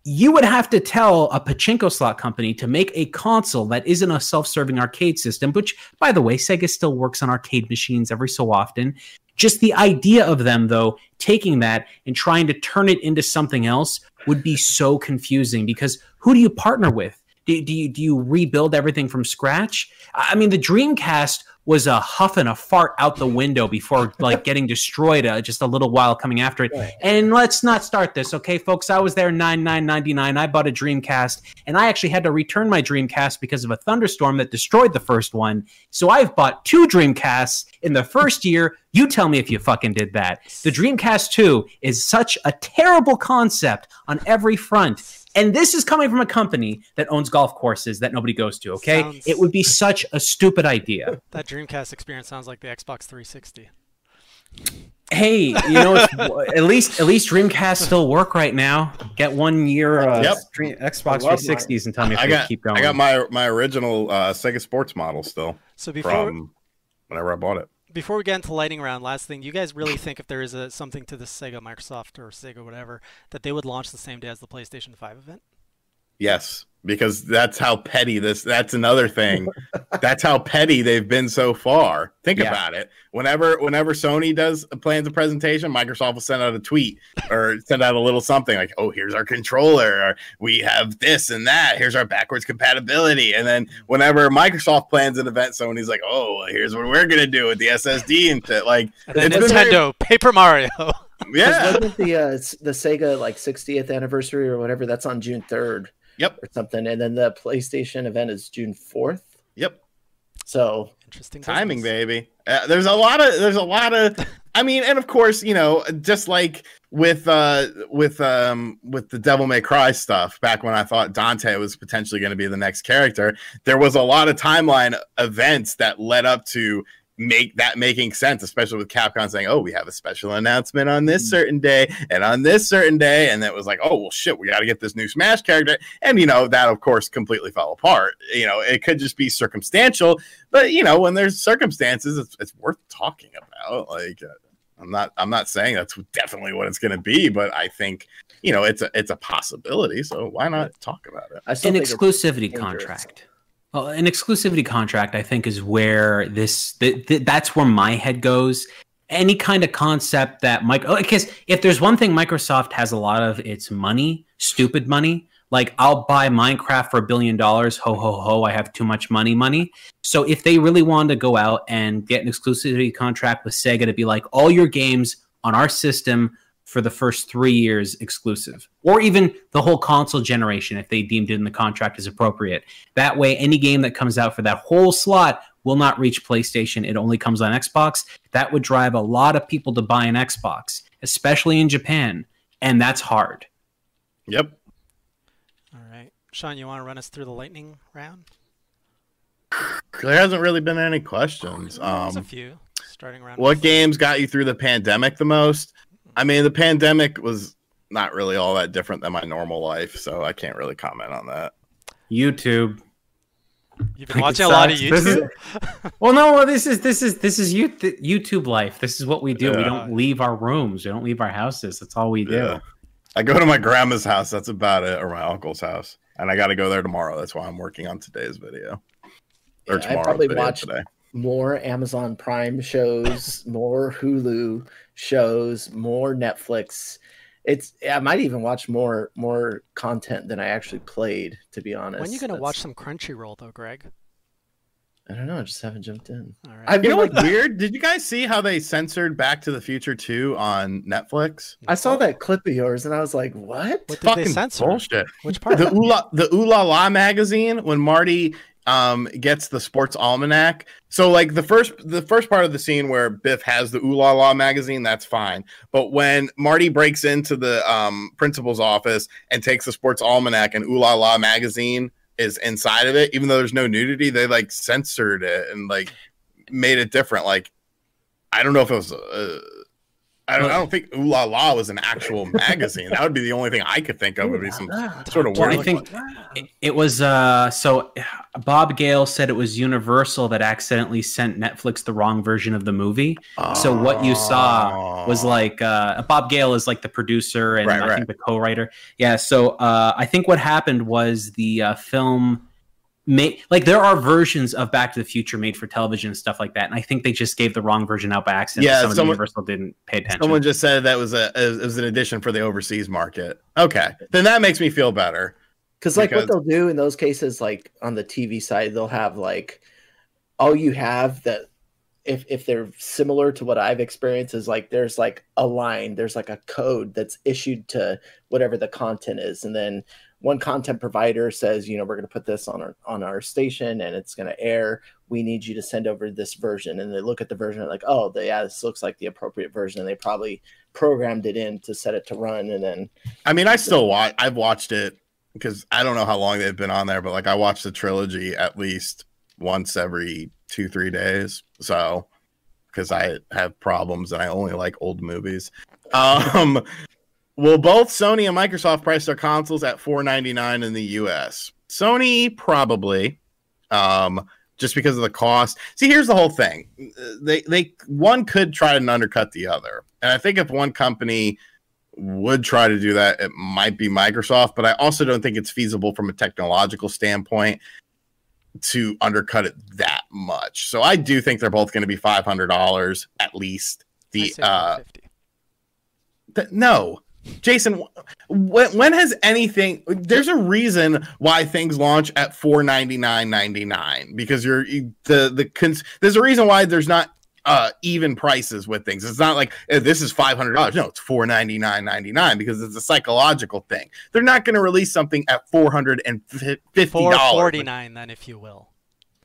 S4: You would have to tell a pachinko slot company to make a console that isn't a self-serving arcade system, which, by the way, Sega still works on arcade machines every so often. Just the idea of them, though, taking that and trying to turn it into something else would be so confusing because who do you partner with? Do, do, you, do you rebuild everything from scratch? I I mean, the Dreamcast was a huff and a fart out the window before like getting destroyed uh, just a little while coming after it.
S5: Right.
S4: And let's not start this, okay, folks? I was there nine nine ninety nine. I bought a Dreamcast, and I actually had to return my Dreamcast because of a thunderstorm that destroyed the first one. So I've bought two Dreamcasts in the first year. You tell me if you fucking did that. The Dreamcast 2 is such a terrible concept on every front. And this is coming from a company that owns golf courses that nobody goes to, okay?
S2: Sounds-
S4: It would be such a stupid idea.
S2: that Dreamcast experience sounds like the Xbox 360.
S4: Hey, you know, it's, at least at least Dreamcast still work right now. Get one year uh,
S3: Yep.
S4: Dream, Xbox
S5: I love
S4: 360s and tell me if
S3: I got
S4: keep going.
S3: I got my my original uh, Sega Sports model still
S2: So before
S3: from whenever I bought it.
S2: Before we get into lightning round, last thing, you guys really think if there is a something to the Sega, Microsoft, or Sega, whatever, that they would launch the same day as the PlayStation 5 event?
S3: Yes, because that's how petty this. That's another thing. that's how petty they've been so far. Think
S4: Yeah.
S3: about it. Whenever whenever Sony does plans a presentation, Microsoft will send out a tweet or send out a little something like, "Oh, here's our controller. Or, we have this and that. Here's our backwards compatibility." And then whenever Microsoft plans an event, Sony's like, "Oh, here's what we're gonna do with the SSD and shit." Like,
S2: And then
S3: It's very-
S2: Nintendo, Paper Mario.
S3: yeah,
S5: Wasn't the uh, the Sega like 60th anniversary or whatever? That's on June 3rd
S3: yep,
S5: or something, and then the PlayStation event is June 4th.
S3: yep.
S5: So
S2: Interesting
S3: timing
S2: business.
S3: baby uh, there's a lot of there's a lot of i mean and of course you know just like with uh with um with the devil may cry stuff back when i thought dante was potentially going to be the next character there was a lot of timeline events that led up to make that making sense especially with capcom saying oh we have a special announcement on this certain day and on this certain day and it was like oh well shit we got to get this new smash character and you know that of course completely fell apart you know it could just be circumstantial but you know when there's circumstances it's, it's worth talking about like uh, i'm not i'm not saying that's definitely what it's going to be but i think you know it's a it's a possibility so why not talk about it
S4: an exclusivity
S5: dangerous.
S4: contract. Well, an exclusivity contract, I think, is where this th- th- that's where my head goes. any kind of concept that Mike oh, because if there's one thing Microsoft has a lot of it's money, stupid money. Like I'll buy Minecraft for a billion dollars, ho ho ho, I have too much money, money. So if they really wanted to go out and get an exclusivity contract with Sega to be like all your games on our system for the first three years exclusive, or even the whole console generation if they deemed it in the contract as appropriate. That way, any game that comes out for that whole slot will not reach PlayStation. It only comes on Xbox. That would drive a lot of people to buy an Xbox, especially in Japan. And that's hard.
S3: Yep.
S2: All right. Sean, you want to run us through the lightning round?
S3: There hasn't really been any questions.
S2: There's a
S3: Um,
S2: few. Starting around.
S3: what games got you through the pandemic the most? I mean, the pandemic was not really all that different than my normal life, so I can't really comment on that.
S4: YouTube.
S2: You've been
S4: Like,
S2: watching a lot of
S4: sucks. This is-
S2: YouTube.
S4: Well, no, well, this is this is this is you- YouTube life. This is what we do. We don't leave our rooms. We don't leave our houses. That's all we do.
S3: Yeah. I go to my grandma's house. That's about it, or my uncle's house, and I got to go there tomorrow. That's why I'm working on today's video or
S5: Yeah, I probably
S3: video
S5: watched
S3: today.
S5: more Amazon Prime shows, more Hulu shows, more Netflix. It's I might even watch more more content than I actually played. To be honest,
S2: when are you going to
S5: That's-
S2: watch some Crunchyroll, though, Greg?
S5: I don't know. I just haven't jumped in.
S2: All right.
S5: I've
S3: You
S5: been
S3: know
S5: like,
S3: what's weird? Did you guys see how they censored Back to the Future 2 on Netflix?
S5: I saw that clip of yours and I was like, what?
S2: What did
S3: Fucking
S2: they censor?
S3: bullshit.
S2: Which part?
S3: the Ooh La, the Ooh La La magazine when Marty um gets the sports almanac. So like the first the first part of the scene where Biff has the Ooh La La magazine, that's fine. But when Marty breaks into the um principal's office and takes the sports almanac and Ooh La La magazine is inside of it, even though there's no nudity, they like censored it and like made it different. Like I don't know if it was uh, I don't, I don't think Ooh La La was an actual magazine. That would be the only thing I could think of would be some sort of
S4: Well,
S3: weird.
S4: I think it, it was uh so Bob Gale said it was Universal that accidentally sent Netflix the wrong version of the movie. So what you saw was like uh, Bob Gale is like the producer and
S3: Right,
S4: I
S3: right.
S4: think the co-writer. Yeah. So uh, I think what happened was the uh, film made like there are versions of Back to the Future made for television and stuff like that, and I think they just gave the wrong version out by accident.
S3: Yeah,
S4: Some
S3: someone-
S4: Universal didn't pay attention.
S3: Someone just said that was a it was an addition for the overseas market. Okay, then that makes me feel better.
S5: Because like what they'll do in those cases, like on the TV side, they'll have like all you have that if if they're similar to what I've experienced is like there's like a line, there's like a code that's issued to whatever the content is, and then one content provider says, you know, we're going to put this on our on our station and it's going to air. We need you to send over this version, and they look at the version like, oh, the, yeah, this looks like the appropriate version, and they probably programmed it in to set it to run, and then
S3: I mean, I still watch. I've watched it because I don't know how long they've been on there, but like I watch the trilogy at least once every two three days. So because I have problems and I only like old movies. Um, will both Sony and Microsoft price their consoles at four ninety nine in the U.S. Sony probably. Um, just because of the cost. See, here's the whole thing. They they one could try to undercut the other. And I think if one company would try to do that, it might be Microsoft, but I also don't think it's feasible from a technological standpoint to undercut it that much. So I do think they're both going to be $500 at least. The uh th- no. Jason, when, when has anything? There's a reason why things launch at four ninety nine ninety nine because you're the the cons- there's a reason why there's not uh even prices with things. It's not like eh, this is five hundred dollars. No, it's four ninety nine ninety nine because it's a psychological thing. They're not going to release something at four hundred and fifty dollars.
S2: 449 then, if you will.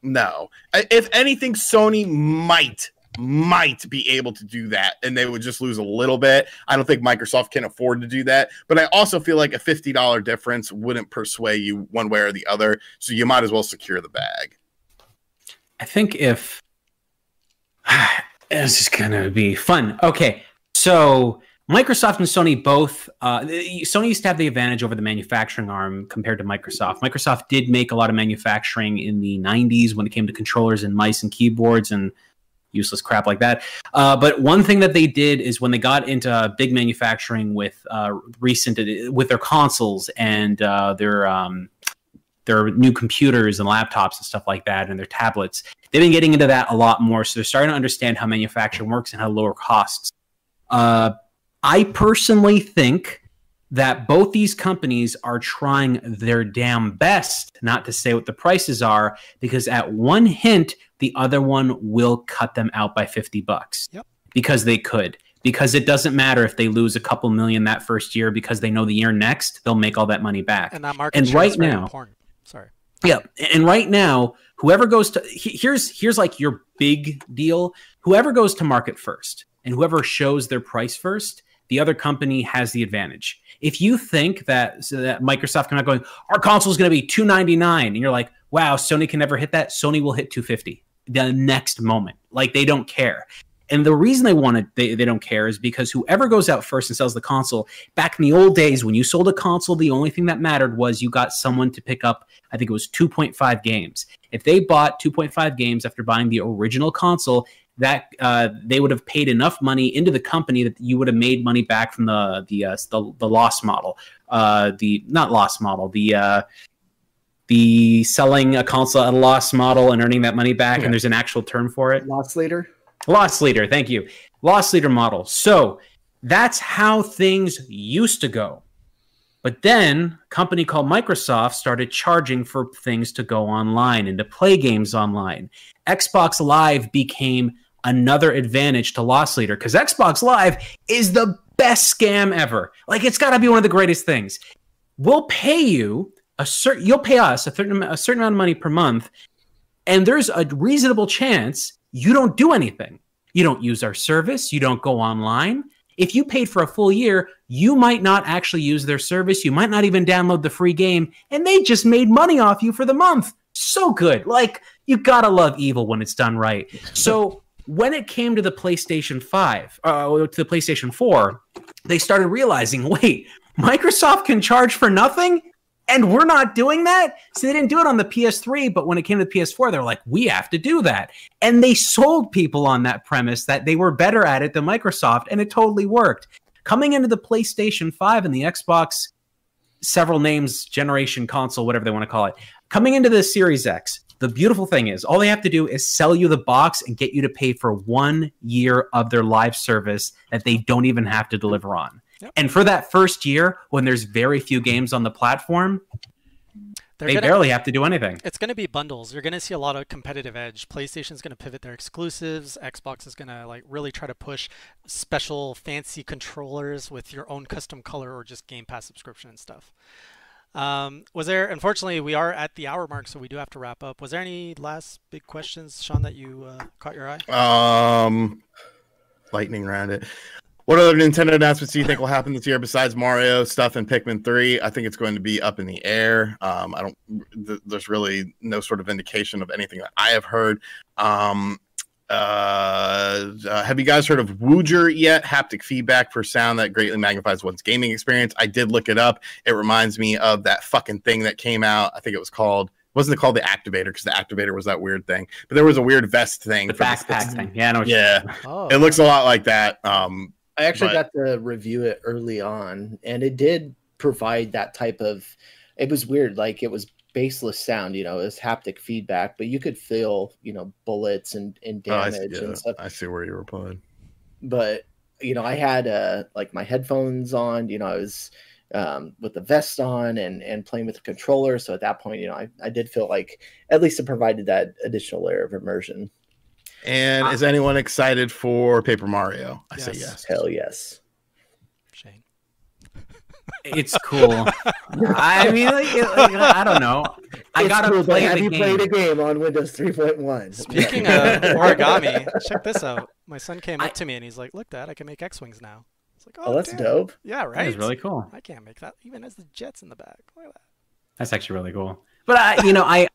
S3: No. If anything, Sony might might be able to do that and they would just lose a little bit. I don't think Microsoft can afford to do that, but I also feel like a $50 difference wouldn't persuade you one way or the other, so you might as well secure the bag.
S4: I think if this is gonna be fun. Okay, so Microsoft and Sony both. Uh, Sony used to have the advantage over the manufacturing arm compared to Microsoft. Microsoft did make a lot of manufacturing in the '90s when it came to controllers and mice and keyboards and useless crap like that. Uh, but one thing that they did is when they got into big manufacturing with uh, recent with their consoles and uh, their um, their new computers and laptops and stuff like that and their tablets. They've been getting into that a lot more, so they're starting to understand how manufacturing works and how lower costs. Uh, I personally think that both these companies are trying their damn best not to say what the prices are because at one hint the other one will cut them out by 50 bucks
S2: Yep.
S4: because they could because it doesn't matter if they lose a couple million that first year because they know the year next they'll make all that money back
S2: And that market
S4: And right now-
S2: important. Sorry.
S4: yeah, and right now, whoever goes to here's here's like your big deal. Whoever goes to market first and whoever shows their price first, the other company has the advantage. If you think that so that Microsoft come out going, our console is going to be two ninety nine, and you're like, wow, Sony can never hit that. Sony will hit two fifty the next moment. Like they don't care. And the reason they want to, they, they don't care is because whoever goes out first and sells the console, back in the old days when you sold a console, the only thing that mattered was you got someone to pick up I think it was 2.5 games. If they bought 2.5 games after buying the original console, that uh, they would have paid enough money into the company that you would have made money back from the the uh, the, the loss model, uh, the not loss model, the uh, the selling a console at a loss model and earning that money back.
S3: Okay.
S4: And there's an actual term for it.
S5: Loss leader.
S4: Loss leader, thank you. Loss leader model. So that's how things used to go. But then a company called Microsoft started charging for things to go online and to play games online. Xbox Live became another advantage to Loss Leader because Xbox Live is the best scam ever. Like it's got to be one of the greatest things. We'll pay you a certain, you'll pay us a certain, a certain amount of money per month, and there's a reasonable chance you don't do anything. You don't use our service. You don't go online. If you paid for a full year, you might not actually use their service. You might not even download the free game, and they just made money off you for the month. So good. Like, you gotta love evil when it's done right. So, when it came to the PlayStation 5, uh, to the PlayStation 4, they started realizing wait, Microsoft can charge for nothing? And we're not doing that. So they didn't do it on the PS3, but when it came to the PS4, they're like, we have to do that. And they sold people on that premise that they were better at it than Microsoft, and it totally worked. Coming into the PlayStation 5 and the Xbox, several names, generation console, whatever they want to call it, coming into the Series X, the beautiful thing is all they have to do is sell you the box and get you to pay for one year of their live service that they don't even have to deliver on.
S2: Yep.
S4: And for that first year, when there's very few games on the platform,
S2: They're
S4: they
S2: gonna,
S4: barely have to do anything.
S2: It's going to be bundles. You're going to see a lot of competitive edge. PlayStation's going to pivot their exclusives. Xbox is going to like really try to push special fancy controllers with your own custom color or just Game Pass subscription and stuff. Um, was there? Unfortunately, we are at the hour mark, so we do have to wrap up. Was there any last big questions, Sean, that you uh, caught your eye?
S3: Um, lightning round it. What other Nintendo announcements do you think will happen this year besides Mario stuff and Pikmin Three? I think it's going to be up in the air. Um, I don't. Th- there's really no sort of indication of anything that I have heard. Um, uh, uh, have you guys heard of Woojer yet? Haptic feedback for sound that greatly magnifies one's gaming experience. I did look it up. It reminds me of that fucking thing that came out. I think it was called. Wasn't it called the Activator? Because the Activator was that weird thing. But there was a weird vest thing.
S4: The
S3: for this-
S4: backpack thing. Yeah, I know. what you-
S3: Yeah,
S2: Oh,
S3: it looks a lot like that. Um,
S5: I actually
S3: But-
S5: got to review it early on, and it did provide that type of. It was weird, like it was baseless sound, you know, it was haptic feedback, but you could feel, you know, bullets and, and
S3: oh, I, see,
S5: damage
S3: yeah,
S5: and stuff.
S3: I see where you were playing.
S5: But you know, I had uh like my headphones on, you know, I was um with the vest on and and playing with the controller. So at that point, you know, I, I did feel like at least it provided that additional layer of immersion.
S3: And is anyone excited for Paper Mario? I say
S2: Yes.
S3: yes.
S5: Hell yes.
S2: Shane.
S4: It's cool. I mean, like, like, I don't know. I
S5: It's
S4: gotta
S5: cool, but
S4: play
S5: have
S4: the
S5: you
S4: game.
S5: played a game on Windows 3.1?
S2: Speaking of origami, check this out. My son came up
S4: I-
S2: to me and he's like, "Look, Dad, I can make X-wings now." It's like,
S5: Oh, that's
S2: damn.
S5: dope.
S2: Yeah, right.
S4: is really cool.
S2: I can't make that even as the jets in the back. Look at that.
S4: That's actually really cool. But I, you know, I,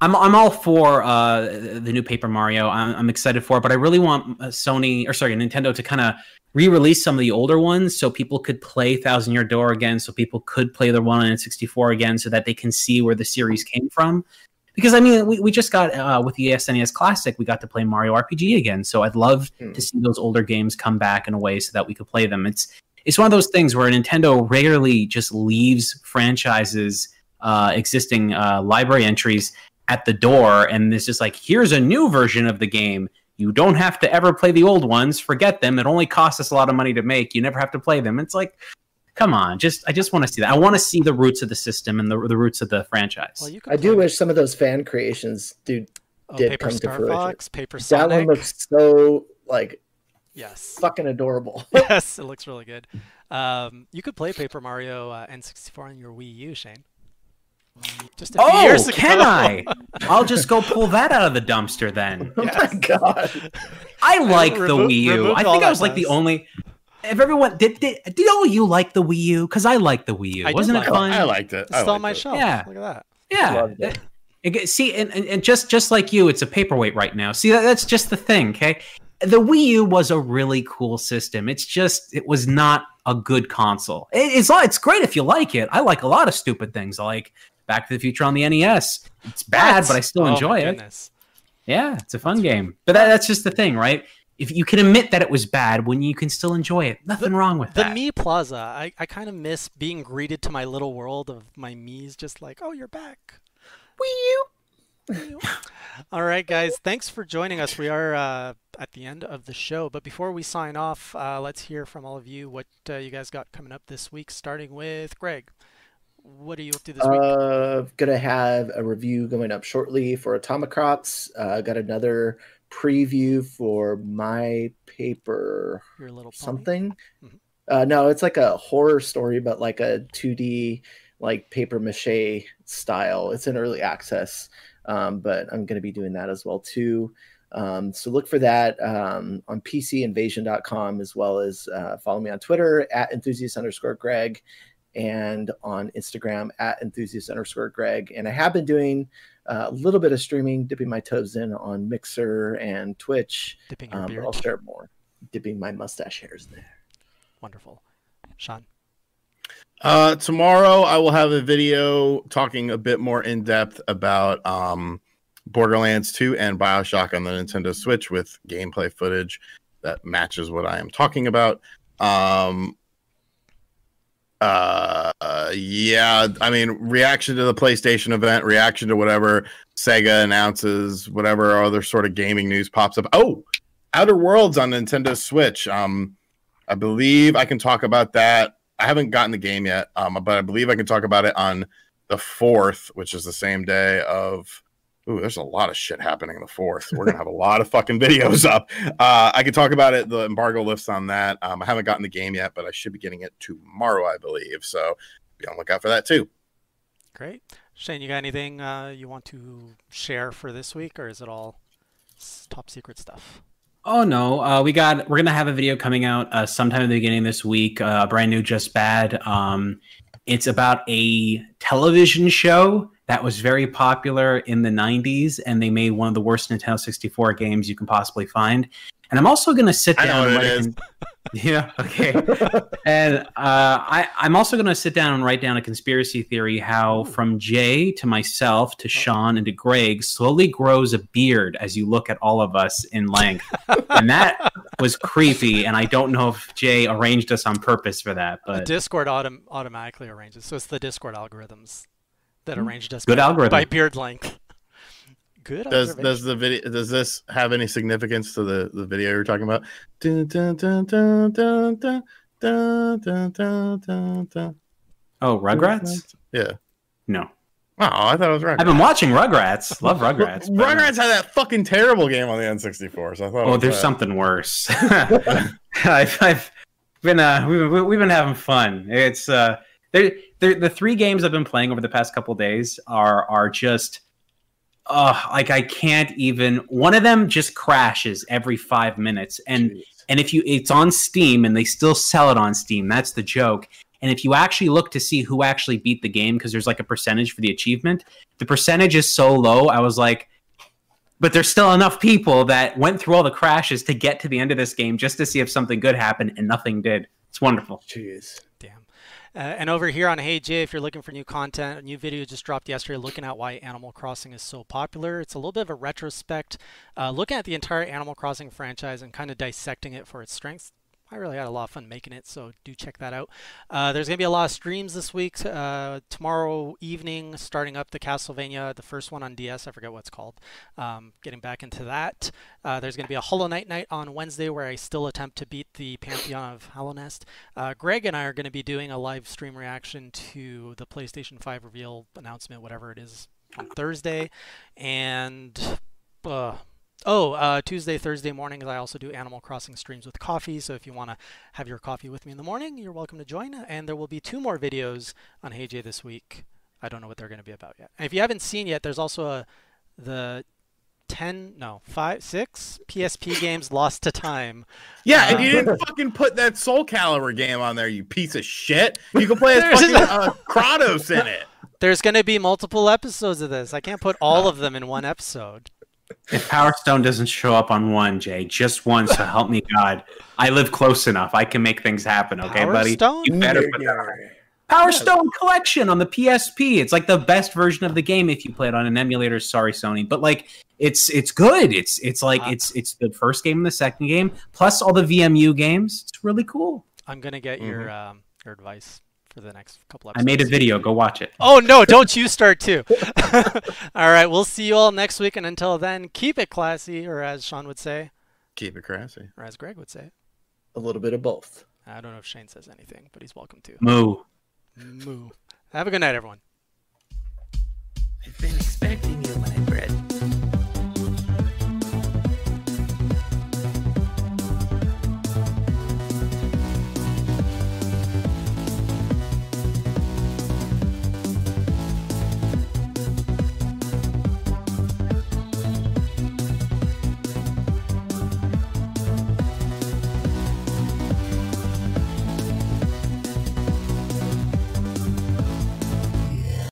S4: I'm I'm all for uh, the new Paper Mario. I'm, I'm excited for it, but I really want uh, Sony or sorry Nintendo to kind of re-release some of the older ones so people could play Thousand Year Door again, so people could play the one on N64 again, so that they can see where the series came from. Because I mean, we, we just got uh, with the SNES Classic, we got to play Mario RPG again. So I'd love
S5: Hmm.
S4: to see those older games come back in a way so that we could play them. It's it's one of those things where Nintendo rarely just leaves franchises uh, existing uh, library entries at the door, and it's just like, here's a new version of the game. You don't have to ever play the old ones. Forget them. It only costs us a lot of money to make. You never have to play them. It's like, come on, just I just want to see that. I want to see the roots of the system and the the roots of the franchise.
S2: Well, you
S5: I do
S2: play-
S5: wish some of those fan creations, dude.
S2: oh,
S5: did
S2: Paper
S5: come to
S2: Star
S5: fruition.
S2: Fox, Paper
S5: That one looks so like
S2: yes.
S5: fucking adorable.
S2: yes, it looks really good. Um, you could play Paper Mario uh, N64 on your Wii U, Shane. Just a few
S4: oh,
S2: years ago.
S4: can I? I'll just go pull that out of the dumpster then.
S5: Oh my god!
S4: I like the
S2: Remo-
S4: Wii U.
S2: removed
S4: I
S2: all
S4: think I
S2: that
S4: was like the only. If everyone did, did, did all you like the Wii U? Because I like the Wii U.
S2: I did
S4: Wasn't
S2: like
S4: it
S2: it.
S4: fun?
S3: I liked it.
S2: It's
S3: I
S2: still on my
S3: it.
S2: shelf.
S4: Yeah.
S2: Look at that.
S4: Yeah.
S5: Loved it.
S4: It see, and, and, and just just like you, it's a paperweight right now. See, that, that's just the thing. Okay, the Wii U was a really cool system. It's just it was not a good console. It, it's it's great if you like it. I like a lot of stupid things. I like Back to the Future on the NES. It's bad,
S2: What?
S4: but I still
S2: Oh,
S4: enjoy it.
S2: goodness.
S4: Yeah, it's a fun game. But that, that's just the thing, right? If you can admit that it was bad when you can still enjoy it, nothing wrong with
S2: The
S4: that.
S2: The Mii Plaza, I, I kind of miss being greeted to my little world of my Mii's just like, oh, you're back. U. All right, guys. Thanks for joining us. We are uh, at the end of the show. But before we sign off, uh, let's hear from all of you what uh, you guys got coming up this week, starting with Greg. What are you up to this week?
S5: Uh, gonna have a review going up shortly for Atomicrops. Uh, got another preview for my paper
S2: Your little
S5: something.
S2: Mhm.
S5: Uh, no, it's like a horror story, but like a 2D like paper mache style. It's in early access, um, but I'm gonna be doing that as well too. Um, so look for that um, on PCinvasion.com as well as uh, follow me on Twitter at enthusiast underscore Greg and on Instagram at enthusiast underscore Greg. And I have been doing uh, a little bit of streaming, dipping my toes in on Mixer and Twitch.
S2: Dipping your
S5: Um,
S2: beard.
S5: I'll share more, dipping my mustache hairs there.
S2: Wonderful. Sean.
S3: Uh, tomorrow I will have a video talking a bit more in depth about um, Borderlands 2 and Bioshock on the Nintendo Switch with gameplay footage that matches what I am talking about. Um, uh, yeah, I mean, reaction to the PlayStation event, reaction to whatever Sega announces, whatever other sort of gaming news pops up. Oh, Outer Worlds on Nintendo Switch. Um, I believe I can talk about that. I haven't gotten the game yet, um, but I believe I can talk about it on the fourth, which is the same day of. Ooh, there's a lot of shit happening in the fourth. We're gonna have a lot of fucking videos up. Uh, I can talk about it. The embargo lifts on that. Um, I haven't gotten the game yet, but I should be getting it tomorrow, I believe. So be on the lookout for that too.
S2: Great. Shane, you got anything uh, you want to share for this week, or is it all top secret stuff?
S4: Oh no, uh, we got we're gonna have a video coming out uh, sometime in the beginning of this week. Uh, brand new, just bad. Um, it's about a television show that was very popular in the '90s, and they made one of the worst Nintendo 64 games you can possibly find. And I'm also gonna sit
S3: I know
S4: down. and write
S3: is.
S4: an- yeah. Okay. and uh, I, I'm also going to sit down and write down a conspiracy theory how from Jay to myself to Sean and to Greg slowly grows a beard as you look at all of us in length. and that was creepy. And I don't know if Jay arranged us on purpose for that, but
S2: Discord autom- automatically arranges, so it's the Discord algorithms that arranged us
S4: Good
S2: by,
S4: algorithm.
S2: by beard length. Good.
S3: Does does the video does this have any significance to the, the video you're talking about? Dun, dun, dun, dun, dun, dun, dun, dun, dun, dun, dun.
S4: oh, Rugrats?
S3: Yeah.
S4: No.
S3: Oh, I thought it was Rugrats.
S4: I've been watching Rugrats. Love Rugrats. but-
S3: Rugrats had that fucking terrible game on the N64, so I thought.
S4: Oh, there's
S3: that.
S4: something worse. I've, I've been uh, we've, we've been having fun. It's uh, they're, they're, the three games I've been playing over the past couple days are are just, uh, like I can't even. One of them just crashes every five minutes, and
S5: Jeez.
S4: and if you, it's on Steam, and they still sell it on Steam. That's the joke. And if you actually look to see who actually beat the game, because there's like a percentage for the achievement, the percentage is so low. I was like, but there's still enough people that went through all the crashes to get to the end of this game just to see if something good happened, and nothing did. It's wonderful.
S5: Jeez.
S2: Uh, and over here on Hey Jay, if you're looking for new content, a new video just dropped yesterday looking at why Animal Crossing is so popular. It's a little bit of a retrospect, uh, looking at the entire Animal Crossing franchise and kind of dissecting it for its strengths. I really had a lot of fun making it, so do check that out. Uh, there's going to be a lot of streams this week. Uh, tomorrow evening, starting up the Castlevania, the first one on DS, I forget what it's called. Um, getting back into that. Uh, there's going to be a Hollow Knight night on Wednesday where I still attempt to beat the Pantheon of Hallownest. Uh, Greg and I are going to be doing a live stream reaction to the PlayStation 5 reveal announcement, whatever it is, on Thursday. And. Oh, uh, Tuesday, Thursday mornings, I also do Animal Crossing streams with coffee. So if you want to have your coffee with me in the morning, you're welcome to join. And there will be two more videos on HeyJ this week. I don't know what they're going to be about yet. And if you haven't seen yet, there's also a the 10, no, 5, 6 PSP games lost to time.
S3: Yeah, and
S2: Uh,
S3: you didn't fucking put that Soul Calibur game on there, you piece of shit. You can play as fucking uh, Kratos in it.
S2: There's going to be multiple episodes of this. I can't put all of them in one episode.
S4: If Power Stone doesn't show up on one, Jay, just one, so help me God. I live close enough. I can make things happen, okay,
S2: Power
S4: buddy?
S2: Stone?
S4: You better put that on. Power Stone Collection on the PSP. It's like the best version of the game if you play it on an emulator. Sorry, Sony, but like it's it's good. It's it's like
S2: Uh,
S4: it's it's the first game and the second game plus all the VMU games. It's really cool.
S2: I'm going to get your um, your advice for the next couple
S4: I made a video. Go watch it.
S2: Oh no, don't you start too. all right, we'll see you all next week and until then, keep it classy or as Sean would say,
S3: Keep it classy.
S2: or as Greg would say.
S5: A little bit of both.
S2: I don't know if Shane says anything, but he's welcome to.
S4: Moo.
S2: Moo. Have a good night everyone.
S3: I've been